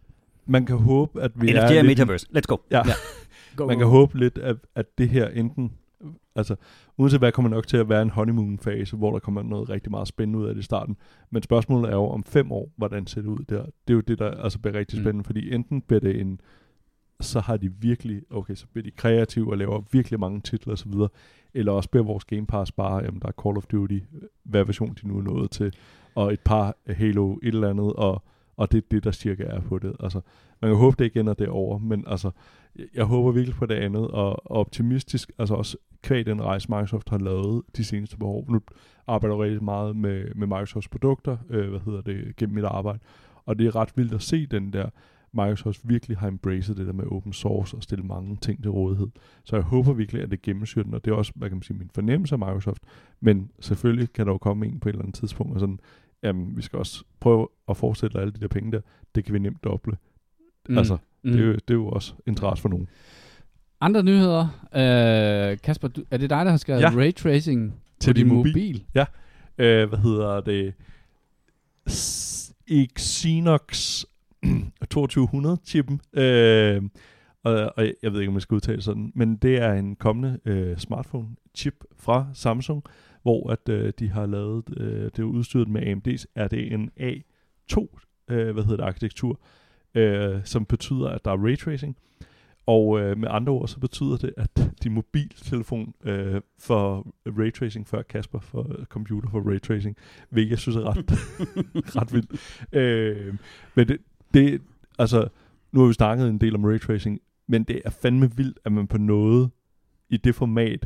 Man kan håbe, at vi NFT er lidt Metaverse. Let's go. Ja. Ja. Go, Man kan håbe lidt, at, at det her enten, altså uanset hvad, kommer nok til at være en honeymoon-fase, hvor der kommer noget rigtig meget spændende ud af det i starten. Men spørgsmålet er jo om fem år, hvordan ser det ud der? Det er jo det, der altså bliver rigtig Mm. spændende, fordi enten bliver det en, så har de virkelig, okay, så bliver de kreative og laver virkelig mange titler osv., eller også bliver vores Game Pass bare, jamen der er Call of Duty, øh, hvad version de nu er nået til, og et par Halo et eller andet, og, og det er det, der cirka er på det. Altså, man kan håbe, det ikke ender derovre, men altså, jeg- håber virkelig på det andet, og, og optimistisk, altså også kvæg den rejse, Microsoft har lavet de seneste par år. Nu arbejder jeg rigtig meget med, med Microsofts produkter, øh, hvad hedder det, gennem mit arbejde, og det er ret vildt at se den der, Microsoft virkelig har embraced det der med open source og stille mange ting til rådighed. Så jeg håber virkelig, at det gennemsyrer den, og det er også, hvad kan man sige, min fornemmelse af Microsoft. Men selvfølgelig kan der jo komme en på et eller andet tidspunkt, og sådan, jamen, vi skal også prøve at fortsætte alle de der penge der. Det kan vi nemt doble. Mm. Altså, mm. det, er jo, det er jo også interesse for nogen. Andre nyheder. Øh, Kasper, du, er det dig, der har skrevet Ja. ja. raytracing Til på din mobil. mobil? Øh, hvad hedder det? S- Exynox 2200-chippen. Øh, og, og jeg ved ikke, om jeg skal udtale sådan, men det er en kommende øh, smartphone-chip fra Samsung, hvor at øh, de har lavet, øh, det er udstyret med AMD's RDNA 2, øh, hvad hedder det, arkitektur, øh, som betyder, at der er raytracing. Og øh, med andre ord, så betyder det, at din mobiltelefon øh, for raytracing før Kasper for computer for raytracing, hvilket jeg synes er ret, ret vildt. Øh, men det, det, altså, nu har vi snakket en del om raytracing, men det er fandme vildt, at man på noget i det format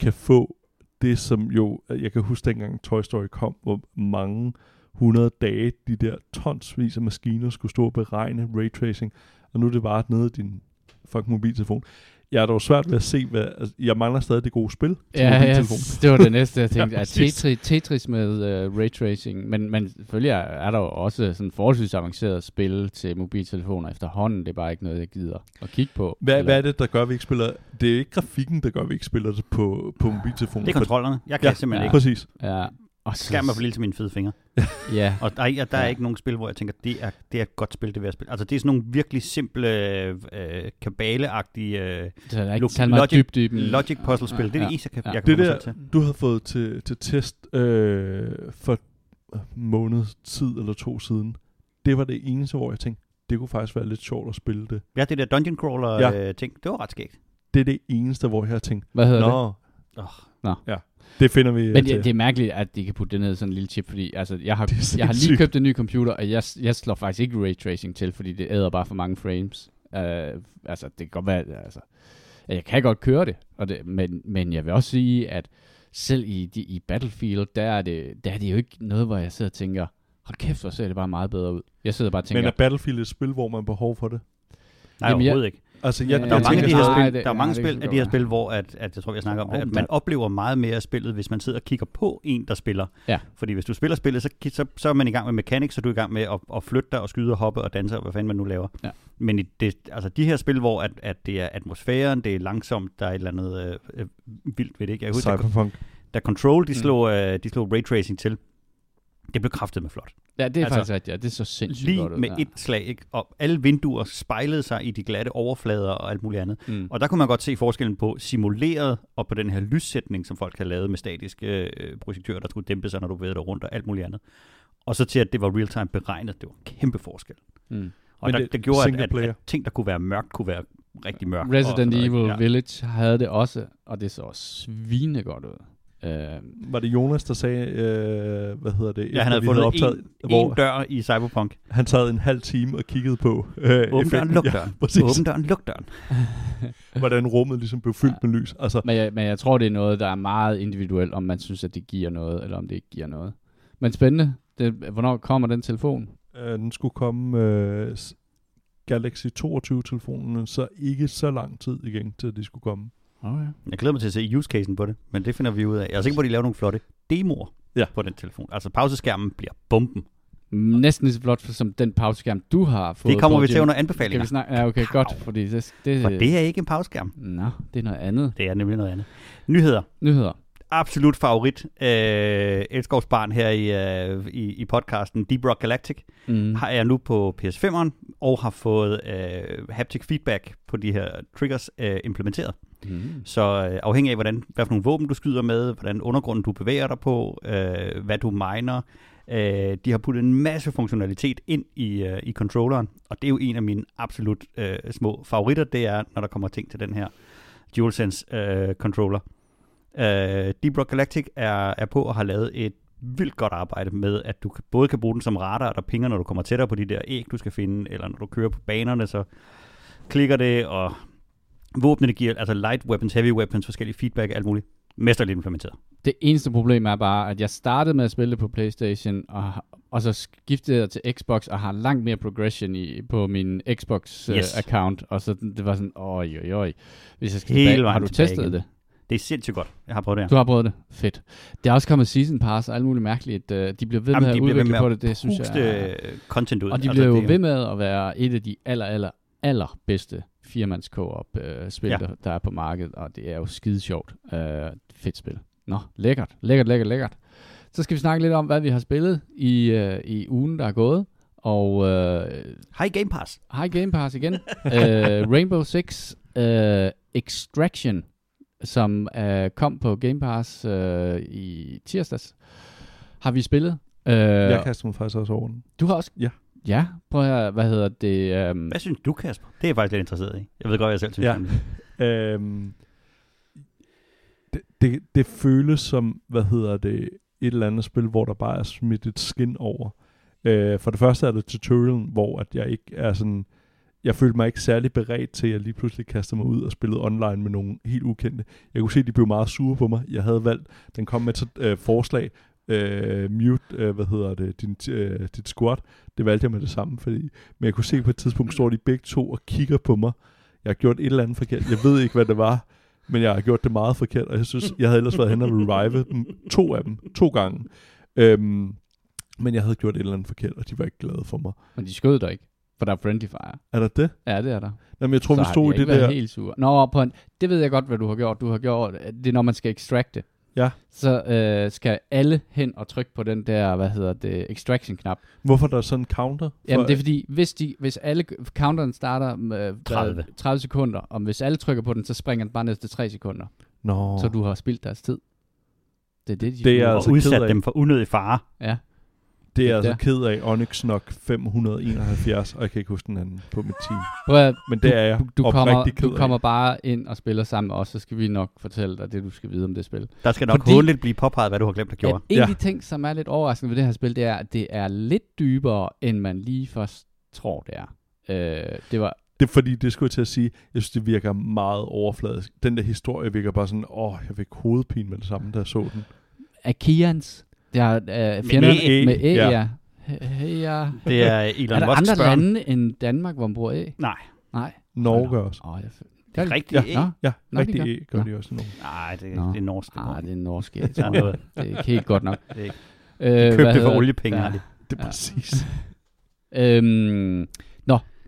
kan få det, som jo, jeg kan huske dengang Toy Story kom, hvor mange 100 dage de der tonsvis af maskiner skulle stå og beregne raytracing, og nu er det bare nede i din fucking mobiltelefon. Jeg er dog svært ved at se, hvad, altså, jeg mangler stadig det gode spil til Ja, ja, mobiltelefon. det var det næste, jeg tænkte. Ja, præcis. Tetris, Tetris med uh, raytracing, men, men selvfølgelig er, er der jo også sådan forholdsvis avanceret spil til mobiltelefoner efterhånden. Det er bare ikke noget, jeg gider at kigge på. Hvad, Eller- hvad er det, der gør, at vi ikke spiller? Det er ikke grafikken, der gør, at vi ikke spiller det på, på mobiltelefonen. Det er kontrollerne. Jeg kan ja, simpelthen ja. ikke. Præcis. Ja, og så, Skærmen er for lille til mine fede fingre. Ja, Og der, er, der er Ja. ikke nogen spil, hvor jeg tænker, det er, det er et godt spil, det vil jeg spille. Altså, det er sådan nogle virkelig simple, øh, øh, kabaleagtige øh, så er der ikke Lo- Logic- dybt i dem. logic puzzle-spil. Det er Ja, det eneste, jeg kan, ja. jeg kan Det der, til. du havde fået til, til test øh, for måned tid eller to siden, det var det eneste, hvor jeg tænkte, det kunne faktisk være lidt sjovt at spille det. Ja, det der dungeon crawler Ja. ja. øh, ting, det var ret skægt. Det er det eneste, hvor jeg har tænkt, Hvad hedder det? nå, Oh, ja, det finder vi Men til. det, det er mærkeligt, at de kan putte det ned i sådan en lille chip, fordi altså, jeg, har, jeg har lige købt en ny computer, og jeg, jeg slår faktisk ikke raytracing til, fordi det æder bare for mange frames. Uh, altså, det kan godt være, altså, jeg kan godt køre det, og det men, men jeg vil også sige, at selv i, de, i Battlefield, der er, det, der er det jo ikke noget, hvor jeg sidder og tænker, hold kæft, hvor ser det bare meget bedre ud. Jeg sidder bare og tænker, Men er Battlefield et spil, hvor man har behov for det? nej, Jamen, jeg- overhovedet ikke. Altså, jeg, Ja, Der er mange af de her spil, det- der er mange spil af de her spil, hvor at, at jeg tror, jeg snakker om det, at man oplever meget mere af spillet, hvis man sidder og kigger på en, der spiller. Ja. Fordi hvis du spiller spillet, så, så, så er man i gang med mechanics, så er du i gang med at, at flytte dig og skyde og hoppe og danse og hvad fanden man nu laver. Ja. Men i det, altså de her spil, hvor at, at det er atmosfæren, det er langsomt, der er et eller andet øh, øh, vildt ved det, ikke? Jeg husker, Cyberpunk. da Control, de Mm. slog, øh, de slog raytracing til, det blev kraftet med flot. Ja, det er Altså, faktisk rigtigt, ja. Det er så sindssygt Lige godt ud. med ja. et slag, ikke? Og alle vinduer spejlede sig i de glatte overflader og alt muligt andet. Mm. Og der kunne man godt se forskellen på simuleret og på den her lyssætning, som folk har lavet med statiske øh, projektører, der skulle dæmpe sig, når du dig rundt og alt muligt andet. Og så til, at det var real-time beregnet. Det var en kæmpe forskel. Mm. Og Men der, det- det, gjorde, at, at, at ting, der kunne være mørkt, kunne være rigtig mørkt. og Resident noget, Evil ja. Village havde det også, og det så svine godt ud. Uh, Var det Jonas, der sagde, øh, hvad hedder det? Ja, han havde fundet optaget, en, hvor en dør i Cyberpunk. han sad en halv time og kiggede på øh, Åbn døren, luk Ja, døren. præcis. Åbn døren, luk døren. hvordan rummet ligesom blev fyldt med lys. Altså, men, jeg, men jeg tror, det er noget, der er meget individuelt, om man synes, at det giver noget, eller om det ikke giver noget. Men spændende. Det, hvornår kommer den telefon? øh, den skulle komme øh, Galaxy 22-telefonen, så ikke så lang tid igen, til de skulle komme. Okay. Jeg glæder mig til at se use-casen på det, men det finder vi ud af. Jeg er sikker på, at de laver nogle flotte demoer Ja. på den telefon. Altså pauseskærmen bliver bomben. Næsten lige så flot som den pauseskærm, du har fået. Det kommer vi til under anbefalinger. vi snakke? Ja, okay, godt. Fordi det, det, For det er ikke en pauseskærm. Nå, det er noget andet. Det er nemlig noget andet. Nyheder. Nyheder. Absolut favorit. Øh, Elskovs barn her i, øh, i, i podcasten Deep Rock Galactic Mm. har jeg nu på PS5'eren og har fået øh, haptic feedback på de her triggers øh, implementeret. Mm. Så øh, afhængig af, hvordan, hvad for nogle våben du skyder med, hvordan undergrunden du bevæger dig på, øh, hvad du miner, øh, de har puttet en masse funktionalitet ind i, øh, i controlleren, og det er jo en af mine absolut øh, små favoritter, det er, når der kommer ting til den her DualSense øh, controller. Øh, Deep Rock Galactic er, er på og har lavet et vildt godt arbejde med, at du kan- både kan bruge den som radar, der pinger, når du kommer tættere på de der æg, du skal finde, eller når du kører på banerne, så klikker det, og våbnene giver, altså light weapons, heavy weapons, forskellige feedback, alt muligt. Mesterligt implementeret. Det eneste problem er bare, at jeg startede med at spille det på Playstation, og, og så skiftede jeg til Xbox, og har langt mere progression i, på min Yes. Xbox-account, og så det var sådan, oj, oj, oj. Hvis jeg skal Hele tilbage, har du testet igen. det? Det er sindssygt godt. Jeg har prøvet det her. Du har prøvet det? Fedt. Det er også kommet Season Pass og alt muligt mærkeligt. Uh, de bliver ved Jamen, med at de bliver ved udvikle med på det, det synes jeg. Er- øh, content ud. Og de Altså, bliver jo det- ved med at være et af de aller, aller, aller bedste firmands co-op uh, spil, Ja. der, der er på markedet, og det er jo skide sjovt. Uh, fedt spil. Nå, lækkert, lækkert, lækkert, lækkert. Så skal vi snakke lidt om, hvad vi har spillet i, uh, i ugen, der er gået. Og øh, Hej Game Pass. Hej Game Pass igen. øh, Rainbow Six øh, Extraction, som øh, kom på Game Pass øh, i tirsdags, har vi spillet. Øh, Jeg kaster mig faktisk også over den. Du har også? Ja. Ja, prøv at høre, hvad hedder det? Um, Hvad synes du, Kasper? Det er jeg faktisk lidt interesseret i. Jeg ved godt, hvad jeg selv synes. Ja. Øhm, det, det, det føles som, hvad hedder det, et eller andet spil, hvor der bare er smidt et skin over. Øh, for det første er det tutorialen, hvor at jeg ikke er sådan... Jeg følte mig ikke særlig beredt til, at jeg lige pludselig kastede mig ud og spillede online med nogle helt ukendte. Jeg kunne se, at de blev meget sure på mig. Jeg havde valgt, den kom med et øh, forslag, øh, mute, øh, hvad hedder det, din, øh, dit squad. Det valgte jeg med det samme, fordi, men jeg kunne se på et tidspunkt, står de begge to og kigger på mig. Jeg har gjort et eller andet forkert. Jeg ved ikke, hvad det var, men jeg har gjort det meget forkert, og jeg synes, jeg havde ellers været hen og revive dem, to af dem, to gange. Øhm, men jeg havde gjort et eller andet forkert, og de var ikke glade for mig. men de skød dig ikke, for der er friendly fire. Er der det? Ja, det er der. Jamen, jeg tror, Så vi stod i det der... helt sure. Nå, på en, det ved jeg godt, hvad du har gjort. Du har gjort, det er når man skal extracte. Ja. Så øh, skal alle hen og trykke på den der, hvad hedder det, extraction-knap. Hvorfor der er sådan en counter? For, Jamen det er fordi, hvis, de, hvis alle, counteren starter med 30. hvad, 30 sekunder, og hvis alle trykker på den, så springer den bare ned til 3 sekunder. Nå, Så du har spildt deres tid. Det er det, de Det er altså udsat dem for unødig fare. Ja. Det er det altså ked af Onyx nok 571, og jeg kan ikke huske den anden på mit team. Prøv at, Men det er jeg du, du, kommer, ked du af. kommer bare ind og spiller sammen med os, så skal vi nok fortælle dig det, du skal vide om det spil. Der skal nok Fordi- hurtigt blive påpeget, hvad du har glemt at gjorde. en af Ja. de ting, som er lidt overraskende ved det her spil, det er, at det er lidt dybere, end man lige først tror, det er. Øh, det var Det er fordi, det skulle jeg til at sige, jeg synes, det virker meget overfladisk. Den der historie virker bare sådan, åh, jeg fik hovedpine med det samme, da jeg så den. Akians. Er øh, fjender med æ, med æ, ja. ja. He- ja. Det er Elon Er der andre børn. lande end Danmark, hvor man bruger æ? Nej, Nej. Norge også. Åh, jeg det er rigtigt. Ja. ikke? Nå, Ja, Nå, rigtig de gør. æg gør Nå. de også i Norge. Nej, det, Nå. det er norsk. Det, ah, er det er norsk Ja, tror jeg. noget. Det er ikke helt godt nok. det er ikke. Øh, Købte hvad det for oliepenge, Ja. har de. Det er Ja. præcis. Øhm,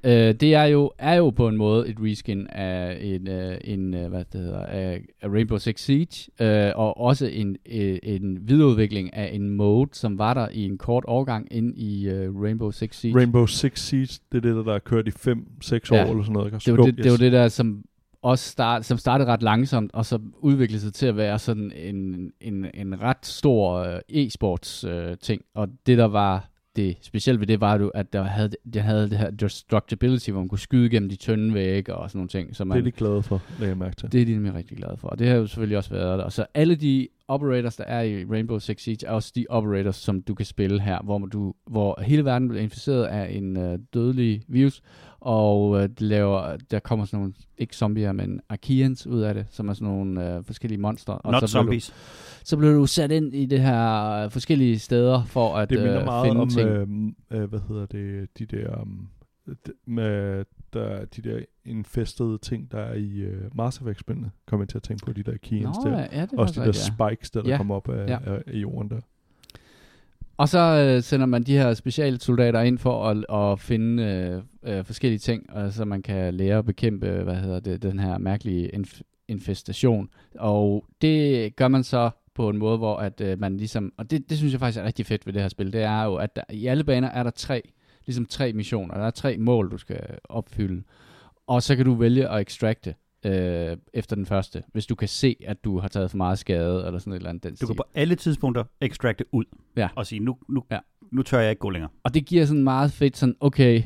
øh, det er jo, er jo på en måde et reskin af en, øh, en øh, hvad det hedder, af, af Rainbow Six Siege, øh, og også en, øh, en videreudvikling af en mode, som var der i en kort årgang ind i øh, Rainbow Six Siege. Rainbow Six Siege, det er det, der, der er kørt i 5-6 år Ja. eller sådan noget. ikke? det, var det, det var det der, som også start, som startede ret langsomt, og så udviklede sig til at være sådan en, en, en ret stor øh, e-sports øh, ting. Og det der var det specielt ved det, var at der havde, det havde det her destructibility, hvor man kunne skyde gennem de tynde vægge og sådan nogle ting. Så Det man, er de glade for, lagde jeg mærke til. det er de nemlig rigtig glade for. Og det har jo selvfølgelig også været der. Og så alle de operators, der er i Rainbow Six Siege, er også de operators, som du kan spille her, hvor, du, hvor hele verden bliver inficeret af en øh, dødelig virus, og øh, det laver, der kommer sådan nogle, ikke zombier, men arkeans ud af det, som er sådan nogle øh, forskellige monstre. Og Not så bliver, du, zombies. så bliver du sat ind i det her øh, forskellige steder for at Det minder øh, meget finde om, ting. øh, øh, hvad hedder det, de der, um, d- med, der, de der infestede ting, der er i øh, Mass Effect-spillene, kommer jeg til at tænke på, de der keys Nå, der. ja, det Også de der ja. spikes, der, der Ja. kommer op af, Ja. af, af jorden der. Og så øh, sender man de her specialsoldater ind for at, at finde øh, øh, forskellige ting, og så man kan lære at bekæmpe, hvad hedder det, den her mærkelige inf- infestation. Og det gør man så på en måde, hvor at øh, man ligesom, og det, det synes jeg faktisk er rigtig fedt ved det her spil, det er jo, at der, i alle baner er der tre, ligesom tre missioner, der er tre mål, du skal opfylde, og så kan du vælge at extracte øh, efter den første, hvis du kan se, at du har taget for meget skade, eller sådan et eller andet. Den Du stil. kan på alle tidspunkter extracte ud. Ja. Og sige, nu, nu, Ja. nu tør jeg ikke gå længere. Og det giver sådan meget fedt, sådan, okay,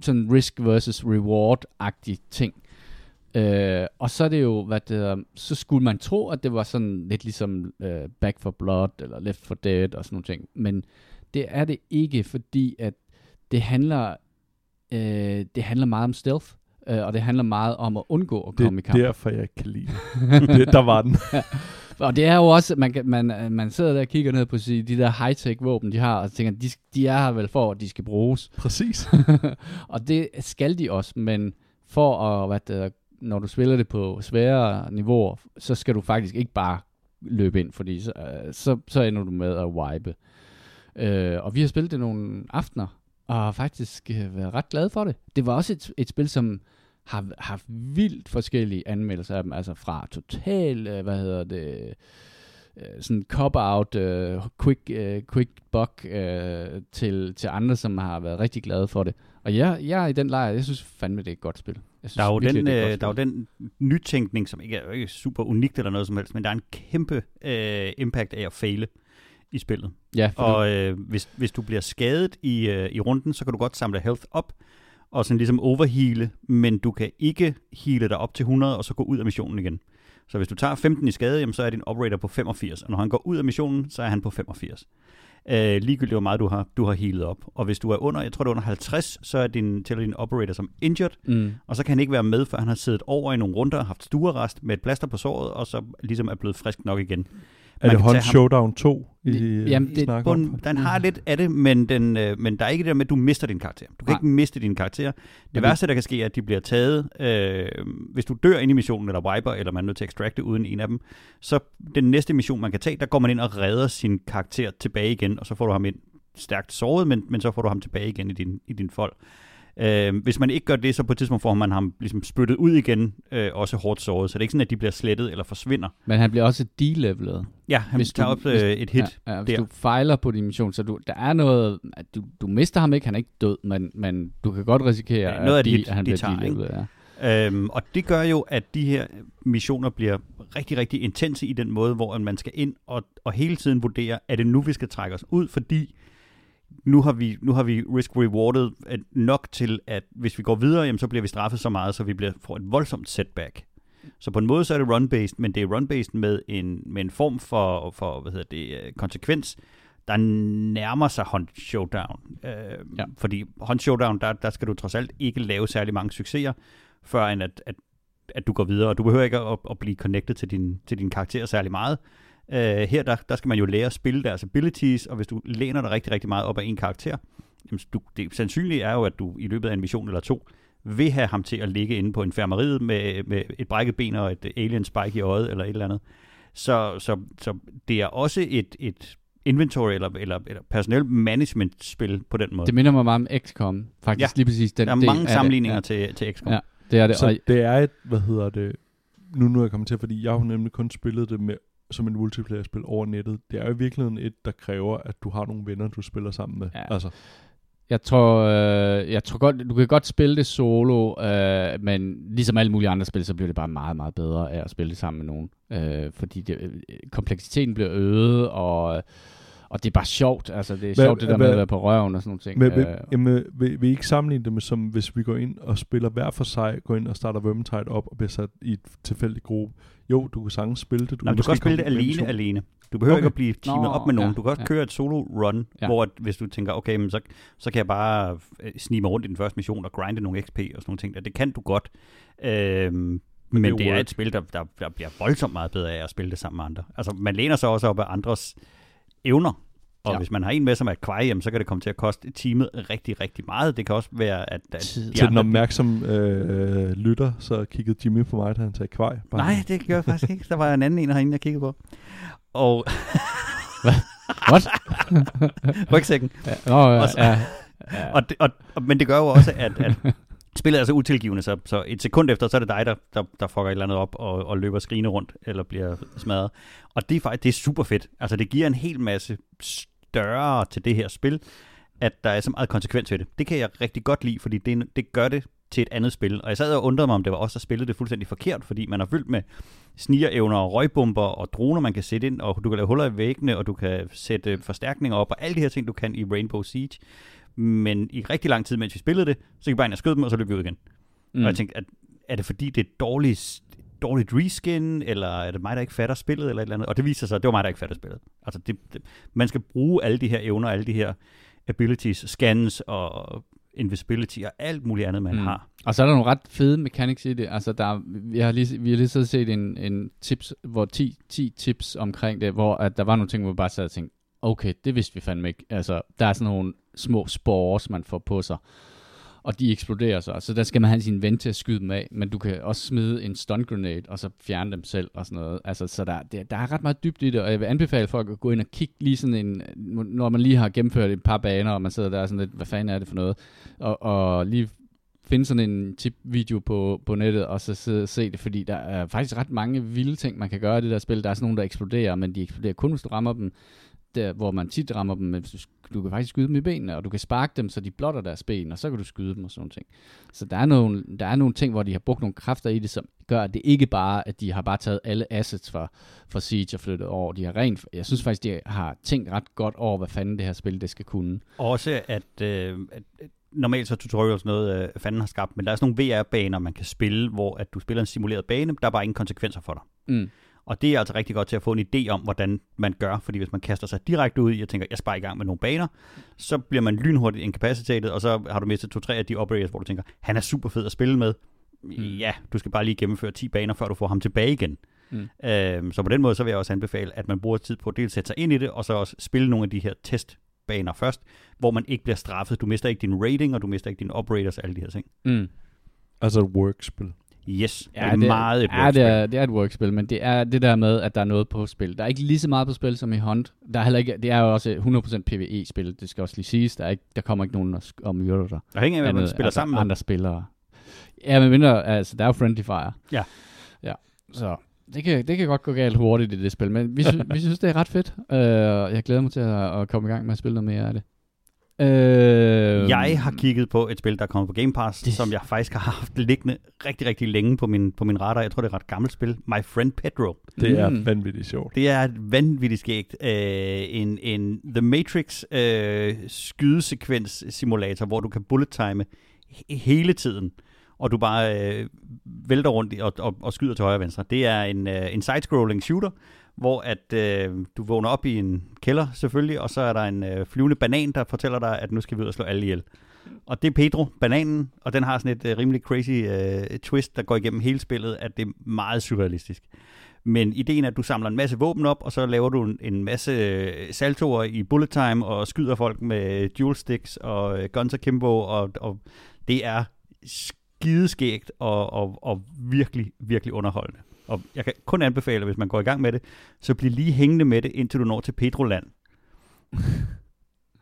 sådan risk versus reward-agtig ting. Øh, og så er det jo, hvad det så skulle man tro, at det var sådan lidt ligesom øh, Back for Blood, eller Left for Dead, og sådan nogle ting. Men det er det ikke, fordi at det handler, øh, det handler meget om stealth, øh, og det handler meget om at undgå at Det komme i er kamp. derfor, jeg ikke kan lide det. det. Der var den. Og det er jo også, man, kan, man, man sidder der og kigger ned på de der high-tech våben, de har, og tænker, de, de er her vel for, at de skal bruges. Præcis. og det skal de også, men for at, hvad det, er, når du spiller det på svære niveauer, så skal du faktisk ikke bare løbe ind, fordi så, øh, så, så ender du med at wipe. Øh, og vi har spillet det nogle aftener, og har faktisk øh, været ret glade for det. Det var også et, et spil, som har haft vildt forskellige anmeldelser af dem, altså fra total, øh, hvad hedder det, øh, sådan cop-out, øh, quick, øh, quick buck øh, til, til andre, som har været rigtig glade for det. Og jeg, jeg er i den lejr, jeg synes fandme, det er et godt spil. Jeg synes Der er, jo virkelig, den, er øh, der er jo den nytænkning, som ikke er, ikke er super unikt eller noget som helst, men der er en kæmpe øh, impact af at fejle i spillet. Ja, Og øh, hvis, hvis du bliver skadet i, øh, i runden, så kan du godt samle health op, og sådan ligesom overheale, men du kan ikke heale dig op til 100, og så gå ud af missionen igen. Så hvis du tager 15 i skade, jamen, så er din operator på 85, og når han går ud af missionen, så er han på 85. Øh, ligegyldigt hvor meget du har, du har healet op. Og hvis du er under, jeg tror det er under 50, så er din, tæller din operator som injured, mm, og så kan han ikke være med, for han har siddet over i nogle runder, haft stuerrest med et plaster på såret, og så ligesom er blevet frisk nok igen. Er det Hunt Showdown 2, I Jamen, Jamen, det- det, en, den har lidt af det, men, den, øh, men der er ikke det der med, at du mister din karakter. Du kan Nej. ikke miste din karakter. Det Men værste, der kan ske, er, at de bliver taget. Øh, hvis du dør ind i missionen, eller wiper, eller man er nødt til at extracte uden en af dem, så den næste mission, man kan tage, der går man ind og redder sin karakter tilbage igen, og så får du ham ind stærkt såret, men, men så får du ham tilbage igen i din, i din fold. Øh, hvis man ikke gør det, så på et tidspunkt får man ham ligesom spyttet ud igen, øh, også hårdt såret. Så det er ikke sådan, at de bliver slettet eller forsvinder. men han bliver også delevelet. Ja, han Hvis tager du- op øh, et hit. Ja, ja, hvis der. du fejler på din mission, så du, der er noget, at du, du mister ham ikke, han er ikke død, men, men du kan godt risikere, Ja, noget at, de, hit, at han de bliver tager, ikke? delevelet. Ja. Øhm, og det gør jo, at de her missioner bliver rigtig, rigtig intense i den måde, hvor man skal ind og, og hele tiden vurdere, er det nu, vi skal trække os ud, fordi nu har vi, nu har vi risk-rewarded nok til, at hvis vi går videre, jamen, så bliver vi straffet så meget, så vi bliver, får et voldsomt setback. Så på en måde så er det run-based, men det er run-based med en, med en form for, for hvad hedder det, øh, konsekvens, der nærmer sig Hunt Showdown. Øh, ja. Fordi Hunt Showdown, der, der skal du trods alt ikke lave særlig mange succeser, før end at, at, at du går videre. Og du behøver ikke at, at blive connected til din, til din karakter særlig meget. Uh, her der, der skal man jo lære at spille deres abilities, og hvis du læner dig rigtig, rigtig meget op af en karakter, jamen, du, det sandsynlige er jo, at du i løbet af en mission eller to, vil have ham til at ligge inde på infirmeriet med, med et brækket ben og et alien spike i øjet eller et eller andet. Så, så, så det er også et, et inventory eller, eller, eller personel management spil på den måde. Det minder mig meget om XCOM, faktisk Ja. lige præcis den der er del mange sammenligninger Det. til, til XCOM. Ja. Det er det. Så Og, det er et, hvad hedder det, nu nu er jeg kommet til, fordi jeg har jo nemlig kun spillet det med, som en multiplayer-spil over nettet. Det er jo i virkeligheden et, der kræver, at du har nogle venner, du spiller sammen med. Ja. Altså, Jeg tror, øh, jeg tror godt, du kan godt spille det solo, øh, men ligesom alle mulige andre spil, så bliver det bare meget, meget bedre af at spille det sammen med nogen. Øh, fordi det, øh, kompleksiteten bliver øget, og, og det er bare sjovt. Altså, det er Hvad- sjovt det der med at være på røven og sådan nogle ting. men, Øh, jamen, vil, vil I ikke sammenligne det med, som hvis vi går ind og spiller hver for sig, går ind og starter Vermintide op og bliver sat i et tilfældigt gruppe? Jo, du kan sagtens spille det. Nej, du kan også spille det alene, alene. Du behøver Okay. ikke at blive teamet Nå, op med nogen. ja, Du kan også ja. køre et solo-run, Ja. ja. hvor at, hvis du tænker, okay, men så, så kan jeg bare øh, snige mig rundt i den første mission og grinde nogle XP og sådan nogle ting. der. Det kan du godt. Øhm, men, det men er det er et spil, der, der, der bliver voldsomt meget bedre af at spille det sammen med andre. Altså, man læner sig også op af andres evner. Og Ja. hvis man har en med, som er et kvaj, så kan det komme til at koste teamet rigtig, rigtig meget. Det kan også være, at, at Tid. de Til den opmærksomme øh, lytter, så kiggede Jimmy på mig, da han sagde kvej. Bare- Nej, det gjorde jeg faktisk ikke. Der var en anden en herinde, jeg kiggede på. Og What? rygsækken. ja, nå, ja, Og så- ja, ja. Og det, og, men det gør jo også, at, at spillet er så utilgivende, så, så et sekund efter, så er det dig, der, der, der fucker et eller andet op og, og løber skrine rundt, eller bliver smadret. Og det er faktisk det er super fedt. Altså, det giver en hel masse større til det her spil, at der er så meget konsekvens ved det. Det kan jeg rigtig godt lide, fordi det, det gør det til et andet spil. Og jeg sad og undrede mig, om det var også der spillede det fuldstændig forkert, fordi man har fyldt med snigerevner og røgbomber og droner, man kan sætte ind, og du kan lave huller i væggene, og du kan sætte forstærkninger op, og alle de her ting, du kan i Rainbow Siege. Men i rigtig lang tid, mens vi spillede det, så gik bare ind og skød dem, og så løb vi ud igen. Mm. Og jeg tænkte, at, er det fordi, det er dårligt, dårligt reskin, eller er det mig, der ikke fatter spillet, eller et eller andet? Og det viser sig, at det var mig, der ikke fatter spillet. Altså, det, det, man skal bruge alle de her evner, alle de her abilities, scans og invisibility og alt muligt andet, man mm. har. Og så er der nogle ret fede mechanics i det. Altså, der, er- vi har lige, vi har lige og set en, en tips, hvor 10, 10 tips omkring det, hvor at der var nogle ting, hvor vi bare sad og tænkte, okay, det vidste vi fandme ikke. Altså, der er sådan nogle små spores, man får på sig, og de eksploderer så. Så der skal man have sin ven til at skyde dem af, men du kan også smide en stun grenade, og så fjerne dem selv og sådan noget. Altså, så der, der, der er ret meget dybt i det, og jeg vil anbefale folk at gå ind og kigge lige sådan en, når man lige har gennemført et par baner, og man sidder der og sådan lidt, hvad fanden er det for noget? Og, og lige finde sådan en tip-video på, på nettet, og så sidde og se det, fordi der er faktisk ret mange vilde ting, man kan gøre i det der spil. Der er sådan nogle, der eksploderer, men de eksploderer kun, hvis du rammer dem der, hvor man tit rammer dem, men hvis du, du kan faktisk skyde dem i benene, og du kan sparke dem, så de blotter deres ben, og så kan du skyde dem og sådan nogle ting. Så der er, nogle, der er nogle ting, hvor de har brugt nogle kræfter i det, som gør, at det ikke bare, at de har bare taget alle assets fra, fra Siege og flyttet over. De har rent, jeg synes faktisk, de har tænkt ret godt over, hvad fanden det her spil, det skal kunne. Også at, øh, at normalt så er tutorials noget, øh, fanden har skabt, men der er sådan nogle VR-baner, man kan spille, hvor at du spiller en simuleret bane, der er bare ingen konsekvenser for dig. Mm. Og det er altså rigtig godt til at få en idé om, hvordan man gør, fordi hvis man kaster sig direkte ud i og tænker, jeg sparer i gang med nogle baner, så bliver man lynhurtigt incapacitated, og så har du mistet to-tre af de operators, hvor du tænker, han er super fed at spille med. Mm. Ja, du skal bare lige gennemføre 10 baner, før du får ham tilbage igen. Mm. Øhm, så på den måde, så vil jeg også anbefale, at man bruger tid på at dels sætte sig ind i det, og så også spille nogle af de her testbaner først, hvor man ikke bliver straffet. Du mister ikke din rating, og du mister ikke dine operators og alle de her ting. Mm. Altså et workspil. Yes, Ja, det er meget et ja, det er, det er et workspil, men det er det der med, at der er noget på spil. Der er ikke lige så meget på spil som i Hunt. Der er heller ikke, det er jo også 100% PvE-spil, det skal også lige siges. Der, er ikke, der kommer ikke nogen og, myrder dig. Der hænger af, hvad man spiller altså, sammen med. andre spillere. Ja, men mindre, altså, der er jo friendly fire. Ja. Ja, så det kan, det kan godt gå galt hurtigt i det spil, men vi, sy- vi synes, det er ret fedt. Uh, jeg glæder mig til at, at komme i gang med at spille noget mere af det. Uh, Jeg har kigget på et spil, der er kommet på Game Pass, Det- som jeg faktisk har haft liggende rigtig, rigtig længe på min, på min radar. Jeg tror, det er et ret gammelt spil. My Friend Pedro. Det er Mm. vanvittigt sjovt. Det er et vanvittigt skægt. Øh, en, en The Matrix øh, skydesekvens simulator, hvor du kan bullet time he- hele tiden, og du bare øh, vælter rundt og, og, og skyder til højre og venstre. Det er en, øh, en side-scrolling shooter, hvor at øh, du vågner op i en kælder selvfølgelig, og så er der en øh, flyvende banan, der fortæller dig, at nu skal vi ud og slå alle ihjel. Og det er Pedro, bananen, og den har sådan et øh, rimelig crazy øh, twist, der går igennem hele spillet, at det er meget surrealistisk. Men ideen er, at du samler en masse våben op, og så laver du en, en masse øh, saltoer i bullet time, og skyder folk med dual sticks og øh, guns akimbo, og, og det er skideskægt og, og, og virkelig, virkelig underholdende. Og jeg kan kun anbefale, hvis man går i gang med det, så bliv lige hængende med det, indtil du når til Petroland.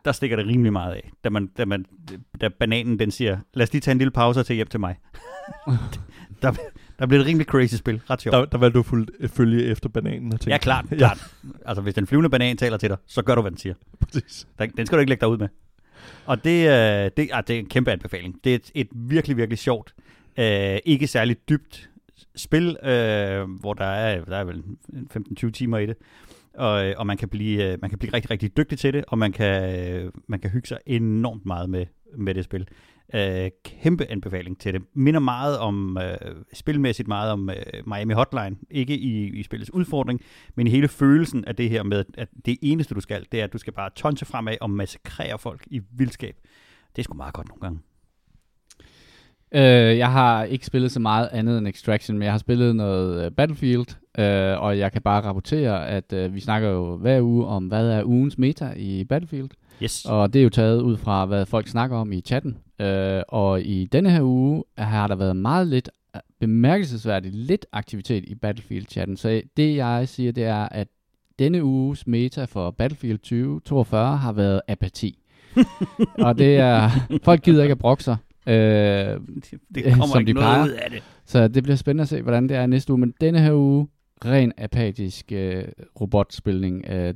Der stikker det rimelig meget af, da, man, da, man, da bananen den siger, lad os lige tage en lille pause og tage hjem til mig. der, der bliver et rimelig crazy spil, ret sjovt. Der, der valgte du fuldt, følge efter bananen og tænke, Ja, klart, Ja. klart. Altså, hvis den flyvende banan taler til dig, så gør du, hvad den siger. præcis. Den, den skal du ikke lægge dig ud med. Og det, øh, det, ah, det er en kæmpe anbefaling. Det er et, et virkelig, virkelig sjovt, øh, ikke særligt dybt spil, øh, hvor der er, der er vel 15-20 timer i det. Og, øh, og man kan blive øh, man kan blive rigtig rigtig dygtig til det og man kan øh, man kan hygge sig enormt meget med med det spil. Øh, kæmpe anbefaling til det. Minder meget om øh, spilmæssigt meget om øh, Miami Hotline, ikke i, i spillets udfordring, men i hele følelsen af det her med at det eneste du skal, det er at du skal bare tonse fremad og massakrere folk i vildskab. Det er sgu meget godt nogle gange. Øh, jeg har ikke spillet så meget andet end Extraction, men jeg har spillet noget øh, Battlefield, øh, og jeg kan bare rapportere, at øh, vi snakker jo hver uge om, hvad er ugens meta i Battlefield. Yes. Og det er jo taget ud fra, hvad folk snakker om i chatten. Øh, og i denne her uge har der været meget lidt, bemærkelsesværdigt lidt aktivitet i Battlefield-chatten. Så det jeg siger, det er, at denne uges meta for Battlefield 2042 har været apati. og det er, folk gider ikke at brokke sig. Øh, det, det kommer som ikke de noget plejer. ud af det. så det bliver spændende at se, hvordan det er næste uge. Men denne her uge, ren apatisk øh, robotspilning. Øh,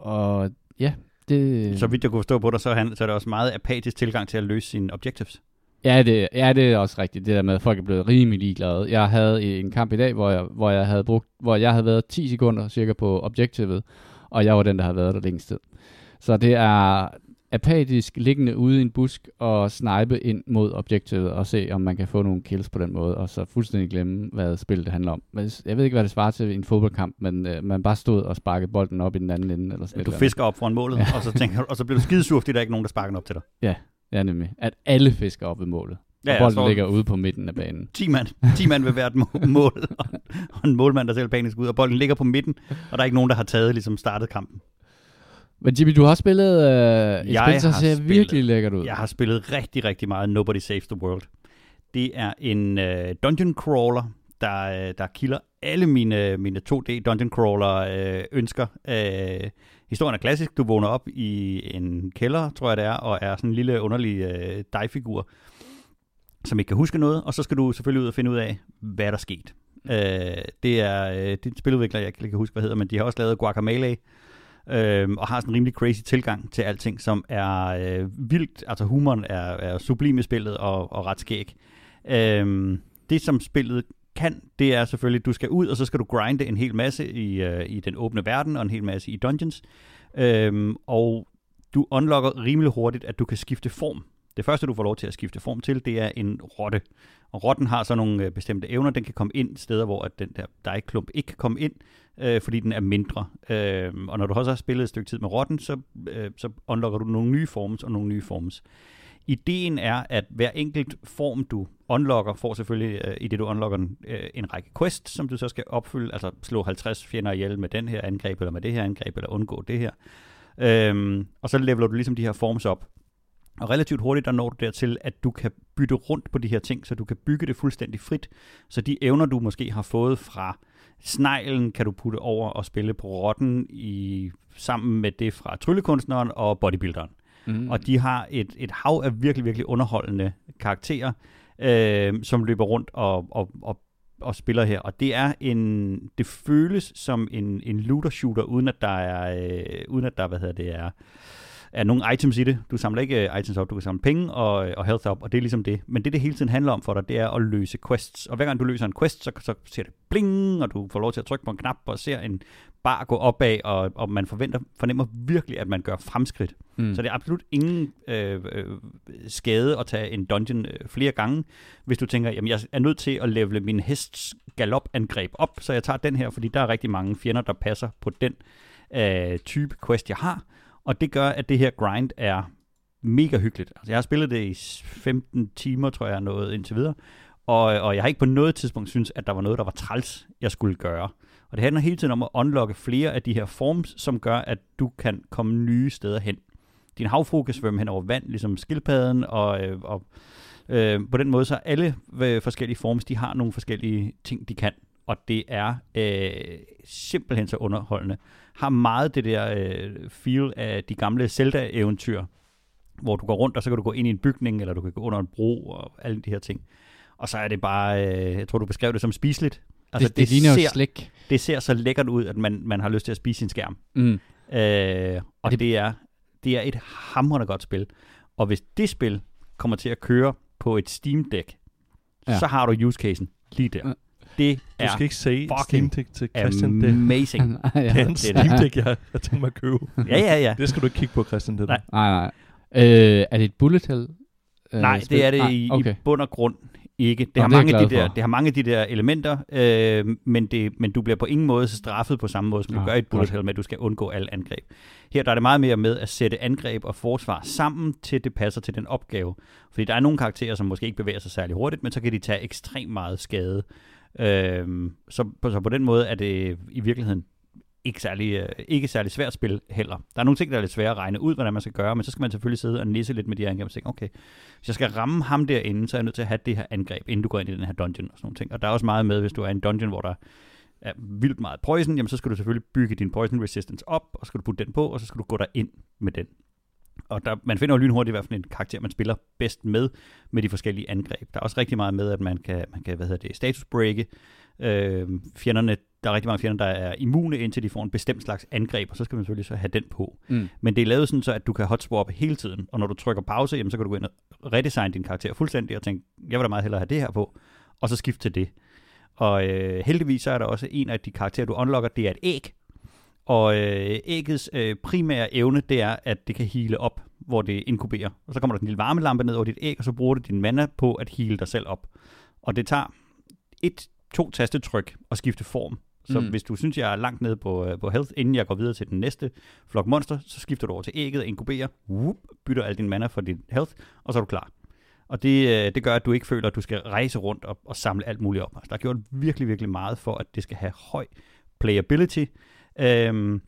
og ja, det... Så vidt jeg kunne forstå på dig, så han, så er det også meget apatisk tilgang til at løse sine objectives. Ja, det, ja, det er også rigtigt. Det der med, at folk er blevet rimelig ligeglade. Jeg havde en kamp i dag, hvor jeg, hvor jeg havde brugt, hvor jeg havde været 10 sekunder cirka på objektivet, og jeg var den, der havde været der længst tid. Så det er apatisk liggende ude i en busk og snipe ind mod objektivet og se, om man kan få nogle kills på den måde, og så fuldstændig glemme, hvad spillet det handler om. Jeg ved ikke, hvad det svarer til i en fodboldkamp, men øh, man bare stod og sparkede bolden op i den anden ende. Eller sådan Du fisker op foran målet, og så, tænker, og så bliver du skidesur, fordi der er ikke nogen, der sparker den op til dig. andet. Ja, nemlig. At alle fisker op ved målet. Ja, og ja, bolden ligger ude på midten af banen. 10 mand, 10 mand vil hvert må- mål, og, og en målmand, der ser panisk ud, og bolden ligger på midten, og der er ikke nogen, der har taget, ligesom startet kampen. Men Jimmy, du har spillet øh, et Jeg spil, har ser spillet- virkelig lækkert ud. Jeg har spillet rigtig, rigtig meget Nobody Saves the World. Det er en øh, dungeon crawler, der, øh, der kilder alle mine, mine 2D dungeon crawler øh, ønsker. Øh, historien er klassisk. Du vågner op i en kælder, tror jeg det er, og er sådan en lille underlig øh, dig-figur, som ikke kan huske noget, og så skal du selvfølgelig ud og finde ud af, hvad der er sket. Øh, det er øh, det er en spiludvikler, jeg ikke kan huske, hvad hedder, men de har også lavet Guacamelee, øh, og har sådan en rimelig crazy tilgang til alting, som er øh, vildt, altså humoren er, er sublim i spillet og, og ret skæg. Øh, det som spillet kan, det er selvfølgelig, at du skal ud, og så skal du grinde en hel masse i, øh, i den åbne verden, og en hel masse i dungeons. Øh, og du unlocker rimelig hurtigt, at du kan skifte form. Det første, du får lov til at skifte form til, det er en rotte. Og rotten har så nogle øh, bestemte evner. Den kan komme ind steder, hvor at den der dejklump ikke kan komme ind, øh, fordi den er mindre. Øh, og når du også har spillet et stykke tid med rotten, så, øh, så unlocker du nogle nye forms og nogle nye forms. Ideen er, at hver enkelt form, du unlocker, får selvfølgelig, øh, i det du unlocker øh, en række quests, som du så skal opfylde, altså slå 50 fjender ihjel med den her angreb, eller med det her angreb, eller undgå det her. Øhm, og så leveler du ligesom de her forms op. Og relativt hurtigt, der når du dertil, at du kan bytte rundt på de her ting, så du kan bygge det fuldstændig frit. Så de evner, du måske har fået fra sneglen, kan du putte over og spille på rotten i, sammen med det fra tryllekunstneren og bodybuilderen. Mm. Og de har et, et hav af virkelig, virkelig underholdende karakterer, øh, som løber rundt og, og, og, og spiller her. Og det er en, det føles som en, en looter shooter, uden at der er, øh, uden at der, hvad hedder det, er, er nogle items i det. Du samler ikke uh, items op, du kan samle penge og, og health op, og det er ligesom det. Men det, det hele tiden handler om for dig, det er at løse quests. Og hver gang du løser en quest, så, så ser det bling, og du får lov til at trykke på en knap og ser en bar gå opad, og, og man forventer, fornemmer virkelig, at man gør fremskridt. Mm. Så det er absolut ingen øh, øh, skade at tage en dungeon øh, flere gange, hvis du tænker, jamen jeg er nødt til at levele min hests galopangreb op, så jeg tager den her, fordi der er rigtig mange fjender, der passer på den øh, type quest, jeg har. Og det gør, at det her grind er mega hyggeligt. Altså, jeg har spillet det i 15 timer, tror jeg, noget indtil videre. Og, og jeg har ikke på noget tidspunkt synes, at der var noget, der var træls, jeg skulle gøre. Og det handler hele tiden om at unlocke flere af de her forms, som gør, at du kan komme nye steder hen. Din havfru kan svømme hen over vand, ligesom skildpadden, og, øh, og øh, på den måde så alle øh, forskellige forms, de har nogle forskellige ting, de kan. Og det er øh, simpelthen så underholdende. Har meget det der øh, feel af de gamle Zelda-eventyr, hvor du går rundt, og så kan du gå ind i en bygning, eller du kan gå under en bro, og alle de her ting. Og så er det bare, øh, jeg tror du beskrev det som spiseligt. Altså, det, det, det ligner ser, jo slik. Det ser så lækkert ud, at man, man har lyst til at spise sin skærm. Mm. Øh, og det, det, er, det er et hamrende godt spil. Og hvis det spil kommer til at køre på et Steam Deck, ja. så har du use casen lige der. Det Du skal ikke sige Steam Deck til Christian. Det, amazing. ja. det er en Steam Deck, jeg har tænkt mig at købe. ja, ja, ja. Det skal du ikke kigge på, Christian. Det der. Nej. Nej, nej. Øh, er det et bullet hell? øh, Nej, spil? det er det Nej, i, okay. i bund og grund ikke. Det, Nå, har det mange af de der, for. det har mange af de der elementer, øh, men, det, men du bliver på ingen måde straffet på samme måde, som du Ah, gør i et bullet hell med, at du skal undgå alle angreb. Her der er det meget mere med at sætte angreb og forsvar sammen, til det passer til den opgave. Fordi der er nogle karakterer, som måske ikke bevæger sig særlig hurtigt, men så kan de tage ekstremt meget skade. Øh, så, så på den måde er det i virkeligheden ikke særlig, øh, ikke særlig svært spil heller. Der er nogle ting, der er lidt svære at regne ud, hvordan man skal gøre, men så skal man selvfølgelig sidde og nisse lidt med de her angreb og tænke, okay, hvis jeg skal ramme ham derinde, så er jeg nødt til at have det her angreb, inden du går ind i den her dungeon og sådan nogle ting. Og der er også meget med, hvis du er i en dungeon, hvor der er vildt meget poison, jamen så skal du selvfølgelig bygge din poison resistance op, og så skal du putte den på, og så skal du gå der ind med den. Og der, man finder jo lynhurtigt, hvad for en karakter man spiller bedst med, med de forskellige angreb. Der er også rigtig meget med, at man kan, man kan hvad hedder det, status breake. Øh, fjenderne, der er rigtig mange fjender, der er immune, indtil de får en bestemt slags angreb, og så skal man selvfølgelig så have den på. Mm. Men det er lavet sådan, så at du kan hotswap hele tiden, og når du trykker pause, jamen, så kan du gå ind og redesigne din karakter fuldstændig, og tænke, jeg vil da meget hellere have det her på, og så skifte til det. Og øh, heldigvis så er der også en af de karakterer, du unlocker, det er et æg. Og øh, æggets øh, primære evne, det er, at det kan hele op, hvor det inkuberer. Og så kommer der en lille varmelampe ned over dit æg, og så bruger du din mana på at hele dig selv op. Og det tager et, to tastetryk at skifte form. Så Mm. hvis du synes, jeg er langt nede på, øh, på health, inden jeg går videre til den næste flok monster, så skifter du over til ægget, inkuberer, whoop, bytter al din mana for din health, og så er du klar. Og det, øh, det gør, at du ikke føler, at du skal rejse rundt og, og samle alt muligt op. Altså, der er gjort virkelig, virkelig meget for, at det skal have høj playability. Øhm,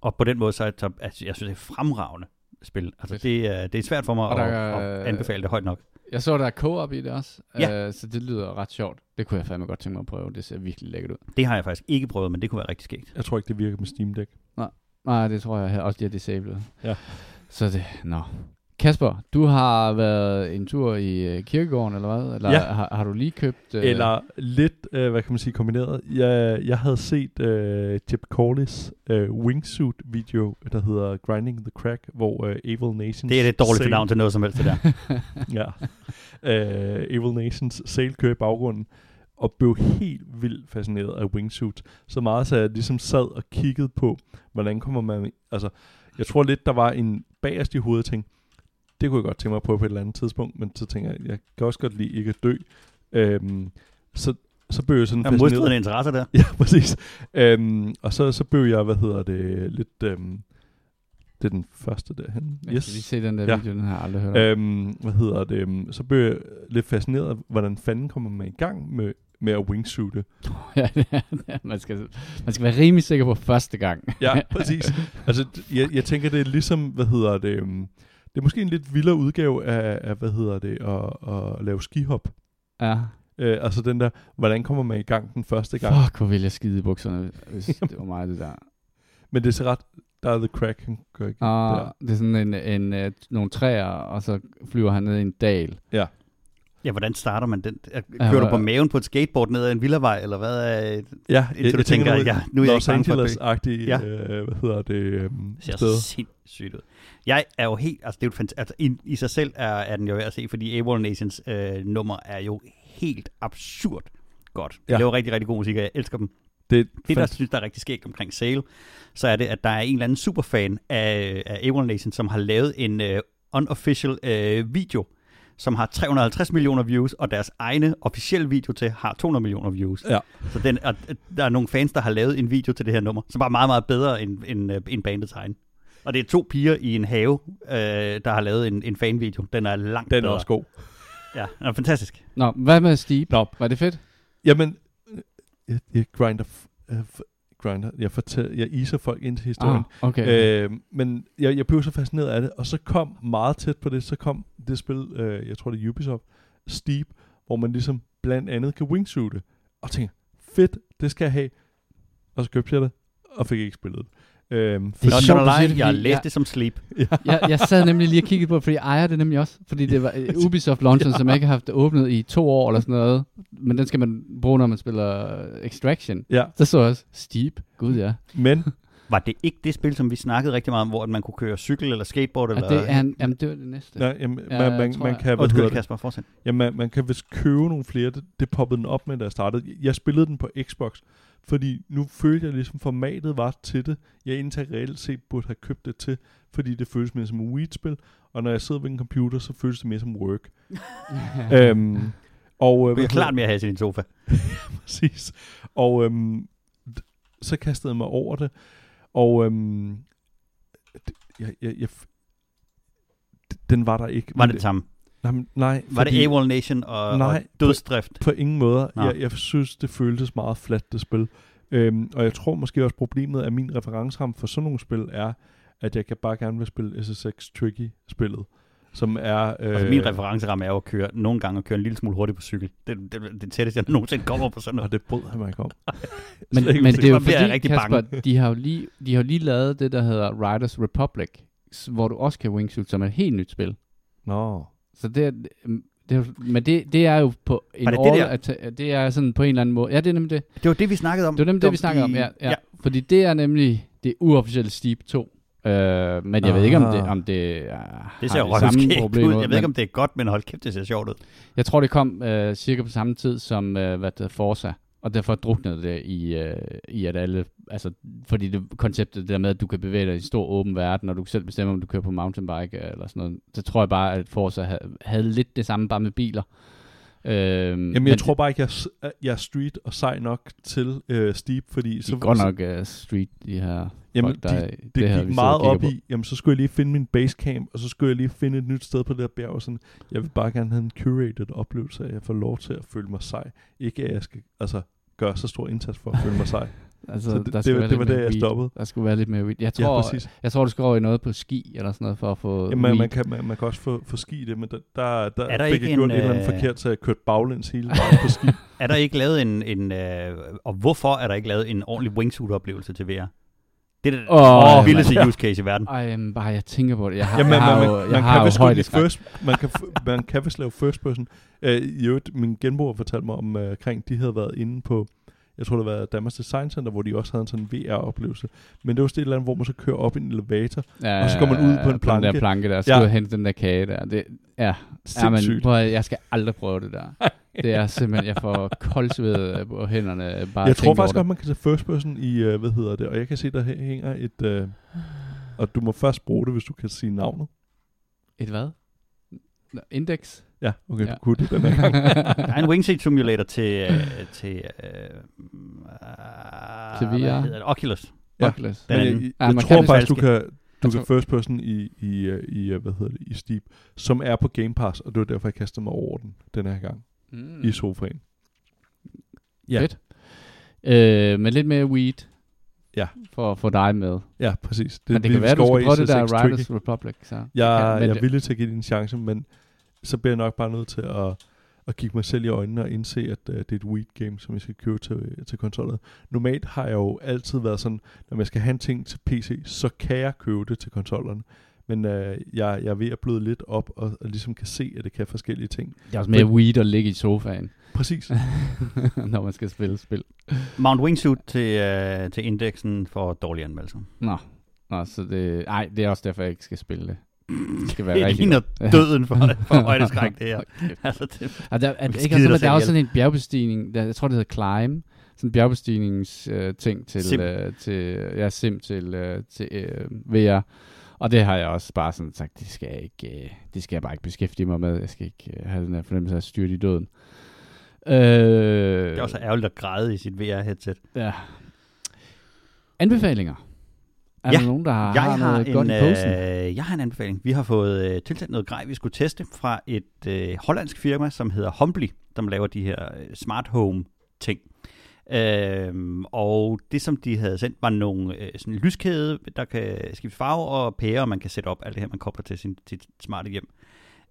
og på den måde, så, så altså, jeg synes, det er fremragende spil. Altså, det, er, det er svært for mig Og at, der er- at anbefale det højt nok. Jeg så, der er co-op i det også, Ja. øh, så det lyder ret sjovt. Det kunne jeg fandme godt tænke mig at prøve. Det ser virkelig lækkert ud. Det har jeg faktisk ikke prøvet, men det kunne være rigtig skægt. Jeg tror ikke, det virker med Steam Deck. Nej, det tror jeg også, de har disablet. Ja. Så det, nå. Kasper, du har været en tur i øh, kirkegården, eller hvad? Eller Ja. har, har du lige købt... Øh, Eller lidt, øh, hvad kan man sige, kombineret. Jeg, jeg havde set øh, Chip Corliss øh, wingsuit-video, der hedder Grinding the Crack, hvor øh, Evil Nations... Det er lidt dårligt sail- navn til noget som helst, det der. ja. Øh, Evil Nations sail kører i baggrunden, og blev helt vildt fascineret af wingsuits. Så meget, så jeg ligesom sad og kiggede på, hvordan kommer man... Altså, jeg tror lidt, der var en bagerst i hovedet, tænkte, det kunne jeg godt tænke mig at prøve på et eller andet tidspunkt, men så tænker jeg, jeg kan også godt lide ikke at dø. Øhm, så, så blev jeg sådan er modstridende interesser der. Ja, præcis. Øhm, og så, så blev jeg, hvad hedder det, lidt... Øhm, det er den første derhen. Jeg skal lige se den der Ja. video, den har jeg aldrig hørt om. Øhm, hvad hedder det? øhm, Så blev jeg lidt fascineret af, hvordan fanden kommer man i gang med, med at wingsuite. ja, er, er, man, skal, man skal være rimelig sikker på første gang. Ja, præcis. Altså, jeg, jeg tænker, det er ligesom, hvad hedder det... øhm, det er måske en lidt vildere udgave af, af hvad hedder det, at, at lave skihop. ja. Øh, altså den der, hvordan kommer man i gang den første gang. Fuck, hvor vil jeg skide i bukserne, hvis det var mig, det der. Men det er så ret, der er the crack, han gør ikke. Og der. det er sådan en, en, en, nogle træer, og så flyver han ned i en dal. Ja. Ja, hvordan starter man den? Ja, Kører du hvad- på maven på et skateboard ned ad en villavej, eller hvad er Ja, Indtil du tænker, noget ja, nu er jeg Los ikke. Angeles-agtig, Ja. øh, hvad hedder det, øhm, Det ser sted. sindssygt ud. Jeg er jo helt, altså det er jo fant- altså i, i sig selv er, er den jo værd at se, fordi AWOL Nations øh, nummer er jo helt absurd godt. De Ja. laver rigtig, rigtig god musik, og jeg elsker dem. Det, Det, der synes, der er rigtig skægt omkring Sale, så er det, at der er en eller anden superfan af, af AWOL Nation, som har lavet en uh, unofficial uh, video, som har 350 millioner views, og deres egne officielle video til har 200 millioner views. Ja. Så den, og, der er nogle fans, der har lavet en video til det her nummer, som er meget, meget bedre end, end, øh, end bandets egen. Og det er to piger i en have, øh, der har lavet en, en fanvideo. Den er langt Den er bedre. også god. Ja, den er fantastisk. Nå, hvad med Steep? Nå. Var det fedt? Jamen, øh, jeg, jeg grinder, f- øh, f- grinder, jeg, fortæller, jeg iser folk ind til historien. Ah, okay. okay. Øh, men jeg, jeg blev så fascineret af det, og så kom meget tæt på det, så kom det spil, øh, jeg tror det er Ubisoft, Steep, hvor man ligesom blandt andet kan wingsuite, og tænker, fedt, det skal jeg have. Og så købte jeg det, og fik ikke spillet det. Øhm, Det er sjovt, det, jeg læste jeg- det som sleep. ja. jeg, jeg sad nemlig lige og kiggede på det, fordi jeg ejer det nemlig også. Fordi det var øh, Ubisoft launchen, som jeg ikke har haft åbnet i to år eller sådan noget. Men den skal man bruge, når man spiller øh, Extraction. ja, Så så jeg også Steep. Gud ja. men Var det ikke det spil, som vi snakkede rigtig meget om, hvor at man kunne køre cykel eller skateboard? Eller... det er en, jamen, det var det næste. nej, jamen, Ja, man, man, man kan, Undskyld, det? Kasper, fortsæt. Ja, man, man kan vist købe nogle flere. Det, det poppede den op med, da jeg startede. Jeg spillede den på Xbox, fordi nu følte jeg ligesom, formatet var til det. Jeg indtil reelt set burde have købt det til, fordi det føles mere som et Wii-spil. Og når jeg sidder ved en computer, så føles det mere som work. øhm, og, øh, Det er klart mere at have i din sofa. Præcis. Og øhm, så kastede jeg mig over det. Og øhm, d- jeg, jeg, jeg, den var der ikke. Var det det samme? Nej, men- nej Var fordi- det AWOL Nation og, Nej, og dødsdrift? På ingen måde. Jeg, jeg synes, det føltes meget fladt, det spil. Øhm, og jeg tror måske også problemet af min referenceramme for sådan nogle spil er, at jeg kan bare gerne vil spille SSX Tricky-spillet, som er... Øh, Altså, min referenceramme er jo at køre, nogle gange at køre en lille smule hurtigt på cykel. Det, det, det tætteste, jeg nogensinde kommer på sådan noget. Og det brød han mig ikke om. men, men det er jo bliver jeg fordi, rigtig Kasper, bange. de har, jo lige, de har jo lige lavet det, der hedder Riders Republic, hvor du også kan wingsuit, som er et helt nyt spil. Nå. Så det er, det er jo, men det, det er jo på en Var det det all atta- det er sådan på en eller anden måde. Ja, det er nemlig det. Det var det, vi snakkede om. Det var nemlig det, vi snakkede om. i- Ja, ja. Fordi det er nemlig det uofficielle Steep 2. Øh, men jeg ved ikke, om det, om det er, Det ser har jo de samme ud. Jeg ved men ikke, om det er godt, men hold kæft, det ser sjovt ud. Jeg tror, det kom øh, cirka på samme tid som øh, hvad det Forza. Og derfor druknede det i, øh, i at alle, altså, fordi det konceptet det der med, at du kan bevæge dig i en stor åben verden, og du kan selv bestemme, om du kører på mountainbike eller sådan noget, så tror jeg bare, at Forza havde, havde lidt det samme bare med biler. Øhm, Jamen, jeg tror bare ikke, jeg, jeg er street og sej nok til øh, Steep, fordi... de er godt nok uh, street, de her Jamen, folk, der er, i det, her, det vi gik meget op på. i, jamen så skulle jeg lige finde min basecamp, og så skulle jeg lige finde et nyt sted på det her bjerg. Og sådan, jeg vil bare gerne have en curated oplevelse, at jeg får lov til at føle mig sej. Ikke at jeg skal altså, gøre så stor indsats for at føle mig sej. Altså, Så det- der det skulle var- være det lidt var der, jeg stoppede. Der skulle være lidt mere weed. Jeg Ja, tror, præcis. jeg tror, du skal over i noget på ski eller sådan noget for at få Jamen, weed. man, kan, man, man kan også få, få ski det, men der, der, der, Er der fik ikke jeg gjort en, et eller andet øh, forkert, så jeg kørte baglæns hele vejen på ski. Er der ikke lavet en, en øh, og hvorfor er der ikke lavet en ordentlig wingsuit-oplevelse til VR? Det er det Åh, oh, vildeste mand. use case i verden. Ej, men bare jeg tænker på det. Jeg har, jeg man, har man, jo, man, jeg man har kan jo vist first, man kan, man kan vist lave first person. Uh, I øvrigt, min genboer fortalte mig om, uh, kring, de havde været inde på, jeg tror det var Danmarks Design Center, hvor de også havde en sådan VR-oplevelse. Men det var sådan et eller andet, hvor man så kører op i en elevator. Ja, Og så går man ud på en den planke. der planke der, så Ja. ja. hente den der kage der. Det, ja, ja men, Sindssygt. prøv, at- jeg skal aldrig prøve det der. Det er simpelthen, jeg får koldsved på hænderne. øh, Bare jeg tror faktisk godt, man kan tage first person i, uh, hvad hedder det, og jeg kan se, der hæ- hænger et, uh, og du må først bruge det, hvis du kan sige navnet. Et hvad? Nå, Index? Ja, okay, Ja. du kunne det den her gang. Der er en wingseat simulator til, øh, til, øh, Til hvad VR? hedder det? Oculus. Ja. Oculus. Den Men jeg, Ja, jeg man tror faktisk, du kan, du Jeg kan first person i, i, øh, i, øh, hvad hedder det, i Steep, som er på Game Pass, og det var derfor, jeg kastede mig over den den her gang, mm. i sofaen. Ja. Fedt. Øh, men lidt mere weed. Ja. For at få dig med. Ja, præcis. Det, men det vi kan være, du skal prøve det der C6 Tricky. Riders Republic. Så. Jeg, men jeg er villig til at give en chance, men så bliver jeg nok bare nødt til at, at kigge mig selv i øjnene og indse, at uh, det er et weed game, som jeg skal købe til, til konsollet. Normalt har jeg jo altid været sådan, når jeg skal have en ting til PC, så kan jeg købe det til konsollerne. Men uh, jeg, jeg er ved at bløde lidt op og, og ligesom kan se, at det kan forskellige ting. Det er også mere weed at ligge i sofaen, Præcis. når man skal spille spil. Mount Wingsuit til, øh, til indeksen for dårlige anmeldelser. Nå. Nå, så det... Ej, det er også derfor, jeg ikke skal spille det. Det skal være Det rigtig ligner godt. døden for, for højdeskræk, det her. altså, det, Og der, er, Du ikke, altså, der er også sådan en bjergbestigning, der, jeg tror det hedder Climb, sådan en bjergbestignings øh, ting til, Sim. øh, til, ja, sim til, øh, til øh, VR. Og det har jeg også bare sådan sagt, det skal jeg ikke, øh, det skal jeg bare ikke beskæftige mig med. Jeg skal ikke øh, have den her fornemmelse af at styre i døden. Øh, det er også ærgerligt at græde i sit VR-headset. Ja. Anbefalinger. Er Ja, der nogen, der har, Jeg har noget en, godt i posen? øh, jeg har en anbefaling. Vi har fået øh, tilsendt noget grej, vi skulle teste fra et øh, hollandsk firma, som hedder Humbly, som laver de her øh, smart home ting. Øhm, og det, som de havde sendt, var nogle øh, sådan lyskæde, der kan skifte farve og pære, og man kan sætte op alt det her, man kobler til sin, sit smarte hjem.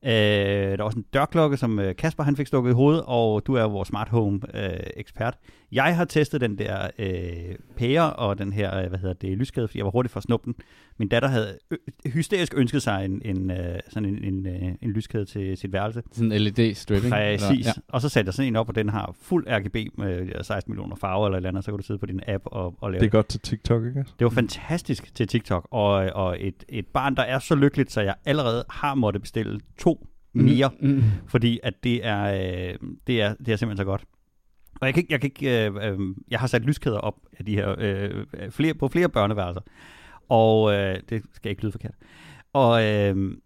Øh, der er også en dørklokke, som øh, Kasper han fik stukket i hovedet, og du er jo vores smart home øh, ekspert. Jeg har testet den der øh, pære og den her, øh, hvad hedder det, lyskæde, fordi jeg var hurtigt for at snuppe den. Min datter havde hysterisk ønsket sig en, en, øh, sådan en, en, øh, en lyskæde til sit værelse. Sådan en LED-stripping? Præcis. Ja. Ja. Og så satte jeg sådan en op, og den har fuld RGB med 16 millioner farver eller et eller andet, så kan du sidde på din app og, og lave Det er godt til TikTok, ikke? det var fantastisk til TikTok, og, og et, et barn, der er så lykkeligt, så jeg allerede har måttet bestille to mere, mm. Mm, mm. fordi at det er, øh, det er, det er simpelthen så godt. Og jeg kan ikke, jeg kan ikke, øh, øh, jeg har sat lyskæder op af de her, øh, flere, på flere børneværelser, og øh, det skal ikke lyde forkert. Og øh,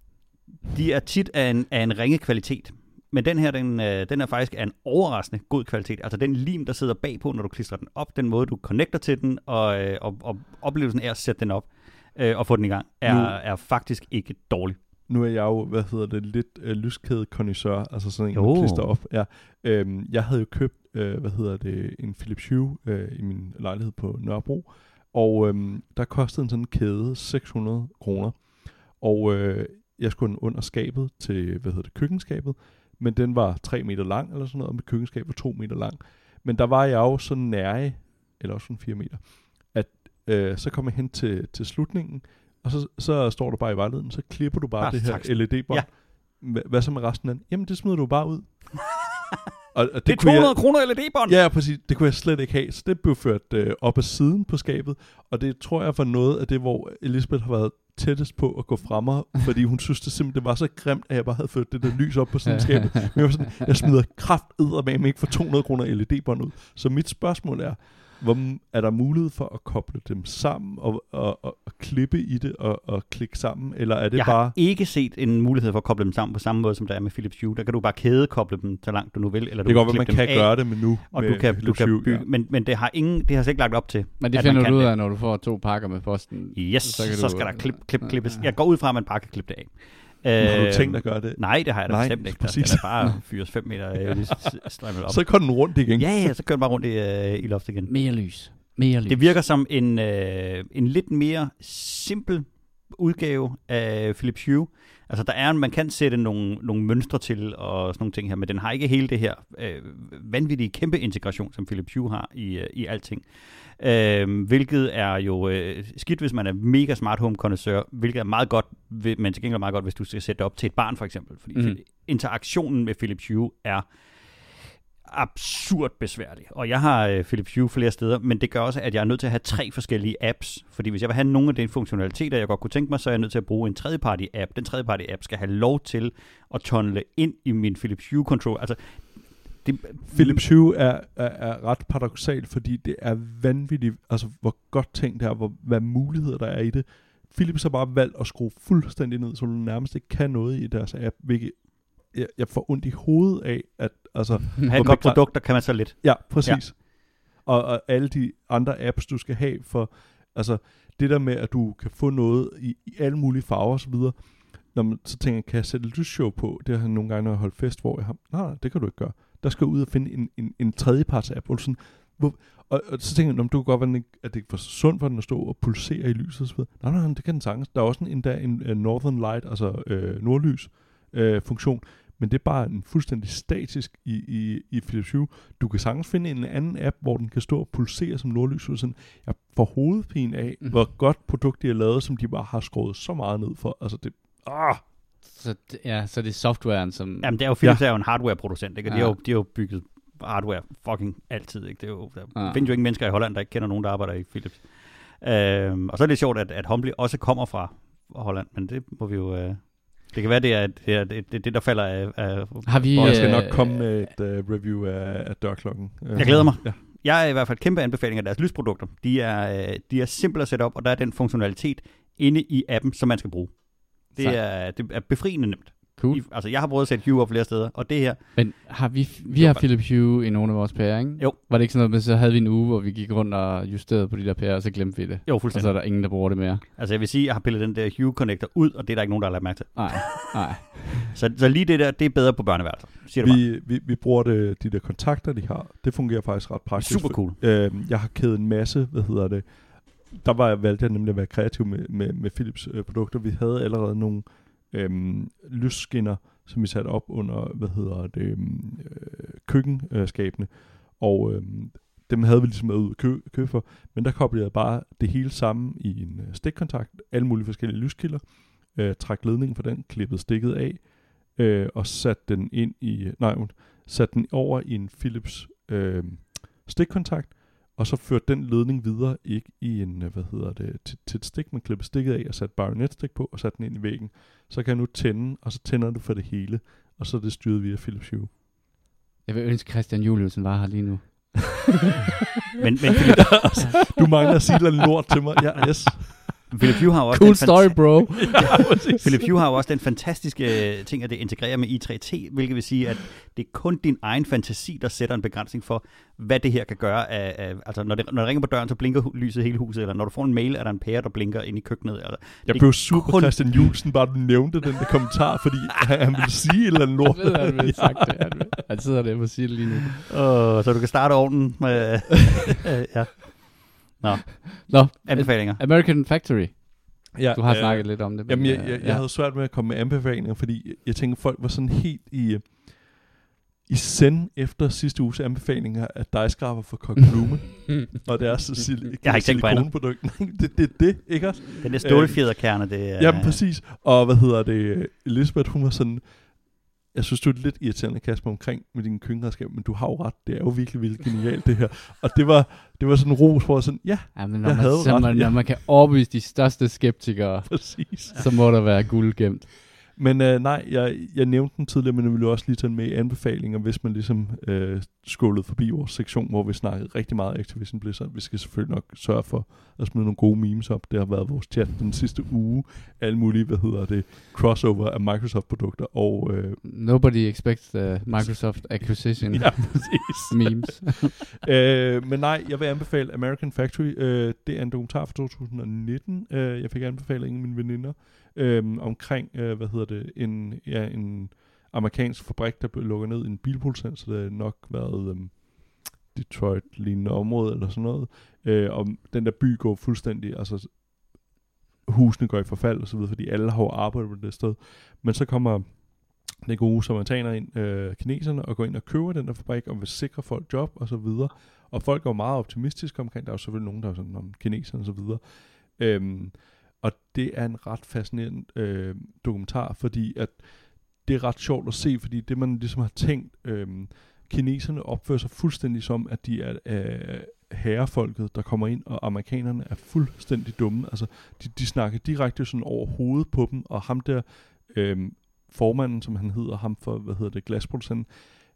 de er tit af en, af en ringe kvalitet. Men den her, den, øh, den er faktisk af en overraskende god kvalitet. Altså den lim, der sidder bagpå, når du klistrer den op, den måde, du connecter til den, og, øh, og, og oplevelsen af at sætte den op øh, og få den i gang, er, Nu- er faktisk ikke dårlig. Nu er jeg jo, hvad hedder det, lidt øh, lyskæde connoisseur, altså sådan en, Jo. klister op. Ja. Øhm, jeg havde jo købt, øh, hvad hedder det, en Philips Hue øh, i min lejlighed på Nørrebro, og øhm, der kostede en sådan kæde 600 kroner. Og øh, jeg skulle den under skabet til, hvad hedder det, køkkenskabet, men den var 3 meter lang eller sådan noget, og mit køkkenskab var 2 meter lang. Men der var jeg jo så nære, eller også sådan 4 meter, at øh, så kom jeg hen til, til slutningen, og så, så står der bare i vejledningen, så klipper du bare Ah, det her. LED-bånd. Ja. Hva- Hvad så med resten af den? Jamen, det smider du bare ud. og, og Det er kunne 200 jeg, kroner LED-bånd! Ja, præcis. Det kunne jeg slet ikke have. Så det blev ført øh, op ad siden på skabet. Og det tror jeg var noget af det, hvor Elisabeth har været tættest på at gå frem mig, fordi hun synes det simpelthen det var så grimt, at jeg bare havde ført det der lys op på af skabet. Men jeg var sådan, jeg smider kraft med ikke for 200 kroner LED-bånd ud. Så mit spørgsmål er, hvor, er der mulighed for at koble dem sammen og, og, og, og klippe i det og, og klikke sammen, eller er det jeg bare... har ikke set en mulighed for at koble dem sammen på samme måde, som der er med Philips Hue. Der kan du bare kædekoble dem, så langt du nu vil. Eller du Det kan godt man kan af, gøre det med nu. Og med du kan, du Philips kan Hue, bygge, ja. men, men det har ingen, det har slet ikke lagt op til. Men det finder du ud det. af, når du får to pakker med posten. Yes, Så så, kan så du- skal der klip, klip, klippes. Jeg går ud fra, at man bare kan klippe det af. Har du Øh, tænkt at gøre det? Nej, det har jeg da Nej, bestemt ikke. Der præcis. skal da bare fyres 5 meter øh, op. Så går den rundt igen. Ja, ja, så kører den bare rundt i, øh, i loftet igen. Mere lys. Mere lys. Det virker som en, øh, en lidt mere simpel udgave af Philips Hue. Altså der er, man kan sætte nogle, nogle mønstre til og sådan nogle ting her, men den har ikke hele det her øh, vanvittige kæmpe integration, som Philips Hue har i, øh, i alting. Øh, hvilket er jo øh, skidt, hvis man er mega smart home connoisseur, hvilket er meget godt, men til gengæld meget godt, hvis du skal sætte det op til et barn for eksempel. Fordi mm. interaktionen med Philips Hue er absurd besværlig. Og jeg har øh, Philips Hue flere steder, men det gør også, at jeg er nødt til at have tre forskellige apps. Fordi hvis jeg vil have nogle af de funktionaliteter, jeg godt kunne tænke mig, så er jeg nødt til at bruge en tredjeparty app. Den tredjeparty app skal have lov til at tunnele ind i min Philips Hue control. Altså, det, Philips Hue er, er, er ret paradoxalt, fordi det er vanvittigt, altså hvor godt tænkt det er, hvor, hvad muligheder der er i det. Philips har bare valgt at skrue fuldstændig ned, så du nærmest ikke kan noget i deres app, hvilket jeg, jeg får ondt i hovedet af, at altså... have et godt produkt, der kan man så lidt. Ja, præcis. Ja. Og, og alle de andre apps, du skal have for... Altså, det der med, at du kan få noget i, i alle mulige farver osv., når man så tænker, kan jeg sætte et lysshow på? Det har jeg nogle gange, når jeg holdt fest, hvor jeg har... Nej, det kan du ikke gøre. Der skal ud og finde en, en, en tredjeparts app, hvor du sådan... Hvor, og, og, så tænker jeg, du kan godt være, at det er for sundt for den at stå og pulsere i lyset osv. Nej, nej, det kan den sagtens. Der er også en, en, en, en Northern Light, altså øh, nordlys, øh, funktion, men det er bare en fuldstændig statisk i, i, i Philips Hue. Du kan sagtens finde en anden app, hvor den kan stå og pulsere som nordlys. Sådan. Jeg får hovedpine af, mm. hvor godt produkt de har lavet, som de bare har skruet så meget ned for. Altså det, ah, så, ja, så det er softwaren, som... Jamen, det er jo, Philips ja. er jo en hardware-producent, ikke? Og ja. de, har jo, de har jo bygget hardware fucking altid, ikke? Det er jo, der ja. findes jo ingen mennesker i Holland, der ikke kender nogen, der arbejder i Philips. Øhm, og så er det sjovt, at, at Humbly også kommer fra Holland, men det må vi jo... Øh, det kan være, det er det, er, det, det, det der falder af... af Har vi, jeg skal nok øh, komme med et uh, review af, af dørklokken. Jeg glæder mig. Ja. Jeg er i hvert fald kæmpe anbefaling af deres lysprodukter. De er, de er simple at sætte op, og der er den funktionalitet inde i appen, som man skal bruge. Det, er, det er befriende nemt. Cool. I, altså, jeg har prøvet at sætte Hue op flere steder, og det her... Men har vi, vi har Philip Hue i nogle af vores pærer, ikke? Jo. Var det ikke sådan noget med, så havde vi en uge, hvor vi gik rundt og justerede på de der pærer, og så glemte vi det? Jo, fuldstændig. Og så er der ingen, der bruger det mere. Altså, jeg vil sige, jeg har pillet den der Hue connector ud, og det er der ikke nogen, der har lagt mærke til. Nej, nej. så, så lige det der, det er bedre på børneværelser. Siger vi, vi, vi bruger det, de der kontakter, de har. Det fungerer faktisk ret praktisk. Super cool. For, øh, jeg har kædet en masse, hvad hedder det, der var jeg valgt jeg nemlig at være kreativ med, med, med Philips øh, produkter. Vi havde allerede nogle øhm, lysskinner, som vi satte op under, hvad hedder det, øhm, øh, køkkenskabene. Og øhm, dem havde vi ligesom været ude at kø- købe for, men der koblede jeg bare det hele sammen i en øh, stikkontakt, alle mulige forskellige lyskilder, øh, trak ledningen fra den, klippede stikket af, øh, og satte den ind i, nej, satte den over i en Philips øh, stikkontakt, og så førte den ledning videre, ikke i en, øh, hvad hedder det, til, til et stik, man klipper stikket af og satte bajonetstik på og satte den ind i væggen. Så kan jeg nu tænde, og så tænder det for det hele, og så er det styret via Philips Hue. Jeg vil ønske, Christian Juliusen var her lige nu. men, men du mangler at sige noget lort til mig. Ja, yes. Philip Hue har også cool story, bro. ja, Philip Hue har også den fantastiske øh, ting, at det integrerer med i3T, hvilket vil sige, at det er kun din egen fantasi, der sætter en begrænsning for, hvad det her kan gøre. Af, af, altså, når det, når det ringer på døren, så blinker lyset hele huset, eller når du får en mail, er der en pære, der blinker ind i køkkenet. Eller, jeg blev super kun... Christian Julesen, bare du nævnte den der kommentar, fordi han ville sige et eller andet lort. Jeg ved, han ville sagt det. Han, han sidder der og sige det lige nu. Uh, så du kan starte ovnen med... ja. Nå. Nå. Anbefalinger. American Factory. Ja, du har øh, snakket lidt om det. Jamen, jeg, jeg, jeg ja. havde svært med at komme med anbefalinger, fordi jeg tænkte, folk var sådan helt i, i send efter sidste uges anbefalinger af dejskraber for Kong Blume. og det er så sil- jeg har ikke tænkt på det, det er det, ikke også? Den der stålfjederkerne, det er... Jamen, præcis. Og hvad hedder det? Elisabeth, hun var sådan, jeg synes, du er lidt irriterende, Kasper, omkring med din køkkenredskab, men du har jo ret. Det er jo virkelig, virkelig genialt, det her. Og det var, det var sådan en ros for sådan, ja, ja men når jeg man, havde ret. Man, ja. Når man kan overbevise de største skeptikere, Præcis. så må der være guld gemt. Men øh, nej, jeg, jeg nævnte den tidligere, men jeg ville også lige tage med i anbefalinger, hvis man ligesom øh, skålede forbi vores sektion, hvor vi snakkede rigtig meget Activision Blizzard. Vi skal selvfølgelig nok sørge for at smide nogle gode memes op. Det har været vores chat den sidste uge. Alle mulige, hvad hedder det, crossover af Microsoft-produkter. Og, øh, Nobody expects the Microsoft acquisition ja, memes. øh, men nej, jeg vil anbefale American Factory. Øh, det er en dokumentar fra 2019. Øh, jeg fik anbefalet en af mine veninder øhm, omkring, øh, hvad hedder det, en, ja, en amerikansk fabrik, der lukker ned i en bilproducent, så det har nok været øhm, Detroit-lignende område eller sådan noget. Øh, og den der by går fuldstændig, altså husene går i forfald og så videre, fordi alle har arbejdet på det sted. Men så kommer den gode samaritaner ind, øh, kineserne, og går ind og køber den der fabrik, og vil sikre folk job og så videre. Og folk er jo meget optimistiske omkring, der er jo selvfølgelig nogen, der er sådan om kineserne og så videre. Øhm, og det er en ret fascinerende øh, dokumentar, fordi at det er ret sjovt at se, fordi det man ligesom har tænkt, øh, kineserne opfører sig fuldstændig som, at de er øh, herrefolket, der kommer ind, og amerikanerne er fuldstændig dumme. Altså, de, de snakker direkte sådan over hovedet på dem, og ham der, øh, formanden, som han hedder, ham for, hvad hedder det, glasproducenten,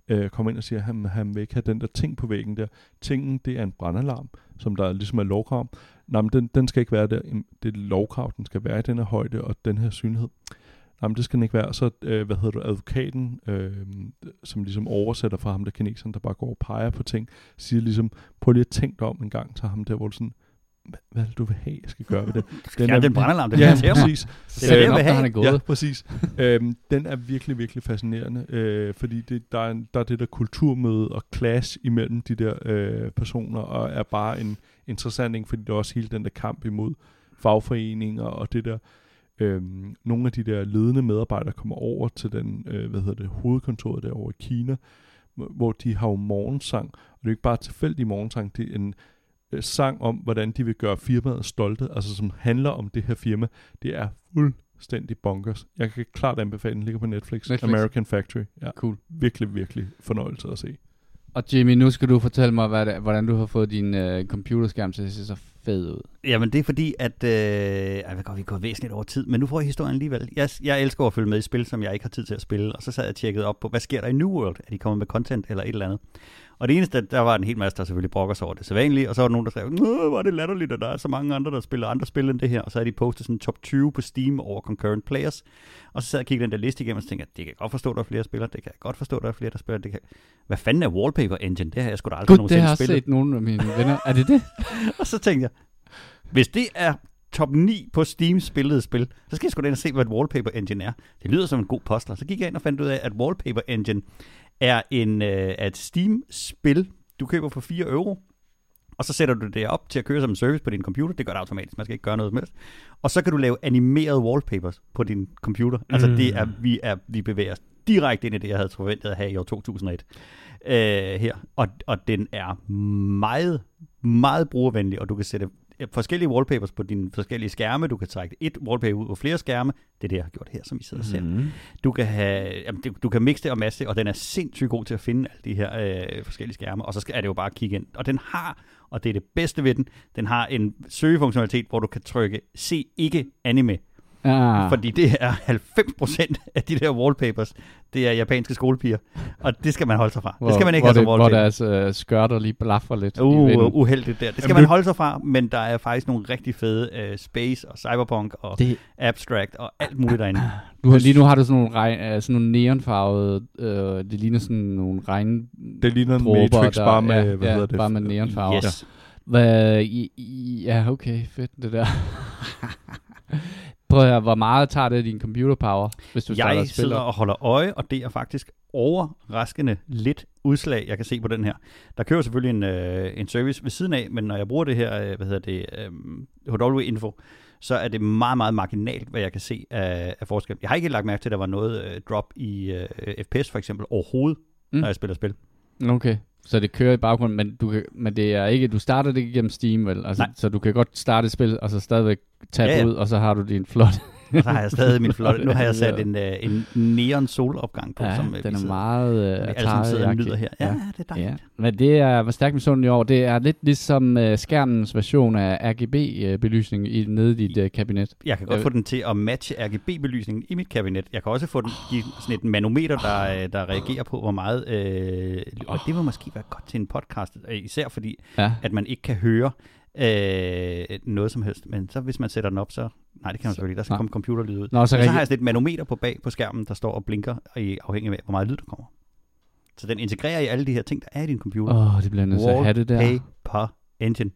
øh, kommer ind og siger, at han, han vil ikke have den der ting på væggen der. Tingen, det er en brandalarm, som der ligesom er lovkrav. Nej, men den, den skal ikke være der. Det er lovkrav, den skal være i den her højde og den her synlighed. Nej, men det skal den ikke være. Så, øh, hvad hedder du, advokaten, øh, som ligesom oversætter for ham, der kineseren, der bare går og peger på ting, siger ligesom, prøv lige at tænke dig om en gang til ham der, hvor du sådan, hvad det, du vil have, jeg skal gøre ved det? Den er, den brandalarm, den ja, præcis. Det er det, jeg vil have. han er gået. Ja, præcis. øhm, den er virkelig, virkelig fascinerende, øh, fordi det, der, er der er det der kulturmøde og clash imellem de der øh, personer, og er bare en interessant ting, fordi der er også hele den der kamp imod fagforeninger og det der, øh, nogle af de der ledende medarbejdere kommer over til den, øh, hvad hedder det, hovedkontoret derovre i Kina, hvor- de har jo morgensang, og det er ikke bare tilfældig morgensang, det er en øh, sang om, hvordan de vil gøre firmaet stolte, altså som handler om det her firma. Det er fuldstændig bonkers. Jeg kan klart anbefale den, ligger på Netflix. Netflix. American Factory. Ja, Cool. virkelig, virkelig fornøjelse at se. Og Jimmy, nu skal du fortælle mig, hvad det, hvordan du har fået din øh, computerskærm til at se så fed ud. Jamen det er fordi, at øh, jeg ved godt, vi går væsentligt over tid, men nu får jeg historien alligevel. Jeg, jeg elsker at følge med i spil, som jeg ikke har tid til at spille, og så sad jeg og tjekkede op på, hvad sker der i New World? Er de kommet med content eller et eller andet? Og det eneste, der var en hel masse, der selvfølgelig brokker sig over det sædvanlige, og så var der nogen, der sagde, Nå, hvor er det latterligt, at der er så mange andre, der spiller andre spil end det her, og så havde de postet sådan top 20 på Steam over concurrent players, og så sad jeg og kiggede den der liste igennem, og så tænkte jeg, det kan jeg godt forstå, der er flere spillere, det kan jeg godt forstå, der er flere, der spiller, det kan... Hvad fanden er Wallpaper Engine? Det har jeg sgu da aldrig Gud, det nogensinde har jeg spillet. set nogle af mine venner. Er det det? Og så tænkte jeg, hvis det er top 9 på Steam spillede spil, så skal jeg sgu da ind og se, hvad et Wallpaper Engine er. Det lyder som en god postler. Så gik jeg ind og fandt ud af, at Wallpaper Engine er, en, øh, er et Steam-spil, du køber for 4 euro, og så sætter du det op til at køre som en service på din computer. Det gør det automatisk, man skal ikke gøre noget som helst. Og så kan du lave animerede wallpapers på din computer. Altså Mm. det er, vi, er, vi bevæger os direkte ind i det, jeg havde forventet at have i år 2001 øh, her. Og, og den er meget, meget brugervenlig, og du kan sætte forskellige wallpapers på dine forskellige skærme. Du kan trække et wallpaper ud på flere skærme. Det er det, jeg har gjort her, som I sidder og ser. Mm. Du kan, have, jamen, det- du kan mixe det og masse det, og den er sindssygt god til at finde alle de her øh, forskellige skærme, og så skal, er det jo bare at kigge ind. Og den har, og det er det bedste ved den, den har en søgefunktionalitet, hvor du kan trykke se ikke anime, Ah. fordi det er 90% af de der wallpapers, det er japanske skolepiger, og det skal man holde sig fra. hvor, det skal man ikke have som det, Hvor wallpaper. deres øh, skørter lige blaffer lidt. Uh, vinden. uheldigt der. Det skal Jamen, man holde sig fra, men der er faktisk nogle rigtig fede uh, space og cyberpunk og det, abstract og alt muligt derinde. du har, lige nu har du sådan nogle, regn, øh, sådan nogle neonfarvede, øh, det ligner sådan nogle regn... Det ligner en Matrix der- bare med, ja, hvad ja, hedder det? bare med neonfarver. Yes. Hvad, i, i, ja, okay, fedt det der. Prøv at høre, hvor meget tager det din computer power, hvis du starter Jeg at spille? sidder og holder øje, og det er faktisk overraskende lidt udslag, jeg kan se på den her. Der kører selvfølgelig en, øh, en service ved siden af, men når jeg bruger det her, øh, hvad hedder det, øh, HW-info, så er det meget, meget marginalt, hvad jeg kan se af, af forskel. Jeg har ikke lagt mærke til, at der var noget øh, drop i øh, FPS for eksempel overhovedet, mm. når jeg spiller spil. Okay, så det kører i baggrunden, men, du kan, men det er ikke, du starter det ikke gennem Steam, vel? Altså, Nej. så du kan godt starte et spil, og så stadigvæk tage Ja, ja, ud, og så har du din flot. Og så har jeg stadig min flotte. Nu har jeg sat en, øh, en neon solopgang på, ja, som øh, den er sidder, meget alle sammen sidder og nyder her. Ja, Ja. det er dejligt. Ja, men det er var stærkt misundelig over. Det er lidt ligesom uh, skærmens version af RGB-belysning i, nede i dit uh, kabinet. Jeg kan godt Øh. få den til at matche RGB-belysningen i mit kabinet. Jeg kan også få den give sådan et manometer, der, øh, der reagerer på, hvor meget... Øh, og det vil måske være godt til en podcast, øh, især fordi, Ja. at man ikke kan høre øh, noget som helst. Men så hvis man sætter den op, så... Nej, det kan man selvfølgelig. Der skal Nej. komme computerlyd ud. Nå, så, Så, har jeg sådan et manometer på bag på skærmen, der står og blinker, i afhængig af, hvor meget lyd der kommer. Så den integrerer i alle de her ting, der er i din computer. Åh, oh, det bliver nødt til at have det der. Wallpaper Engine.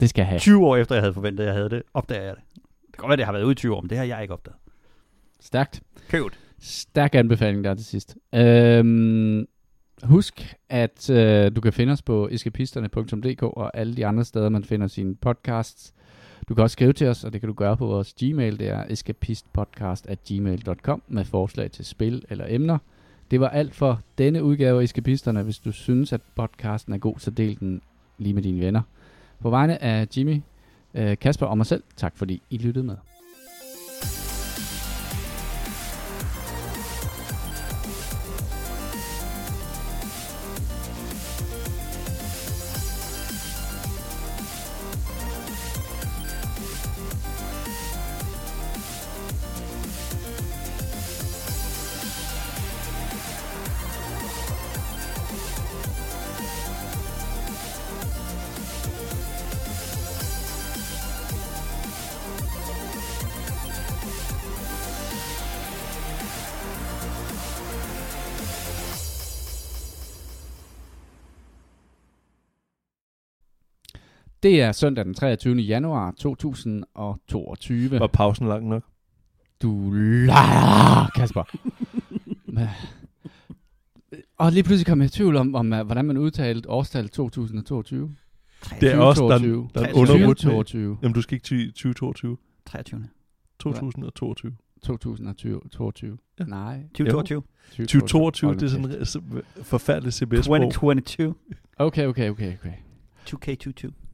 Det skal jeg have. 20 år efter, jeg havde forventet, at jeg havde det, opdager jeg det. Det kan godt være, det har været ude i 20 år, men det har jeg ikke opdaget. Stærkt. Købt. Stærk anbefaling der til sidst. Øhm, husk, at øh, du kan finde os på eskapisterne.dk og alle de andre steder, man finder sine podcasts. Du kan også skrive til os, og det kan du gøre på vores Gmail. Det er escapistpodcast.gmail.com med forslag til spil eller emner. Det var alt for denne udgave af Escapisterne. Hvis du synes, at podcasten er god, så del den lige med dine venner. På vegne af Jimmy, øh, Kasper og mig selv, tak fordi I lyttede med. Det er søndag den 23. januar 2022. Var pausen lang nok? Du lader, Kasper. Men- og lige pludselig kom jeg i tvivl om, om uh, hvordan man udtalte årstallet 2022. Det er også, der, 2022. der er en 23. undervurdering. 2022. Jamen, du skal ikke til 2022. 23. 2022. 2022. Ja. Nej. 2022. 2022, Hold det er sådan en forfærdelig CBS-sprog. 2022. Okay, okay, okay, okay. 2K22.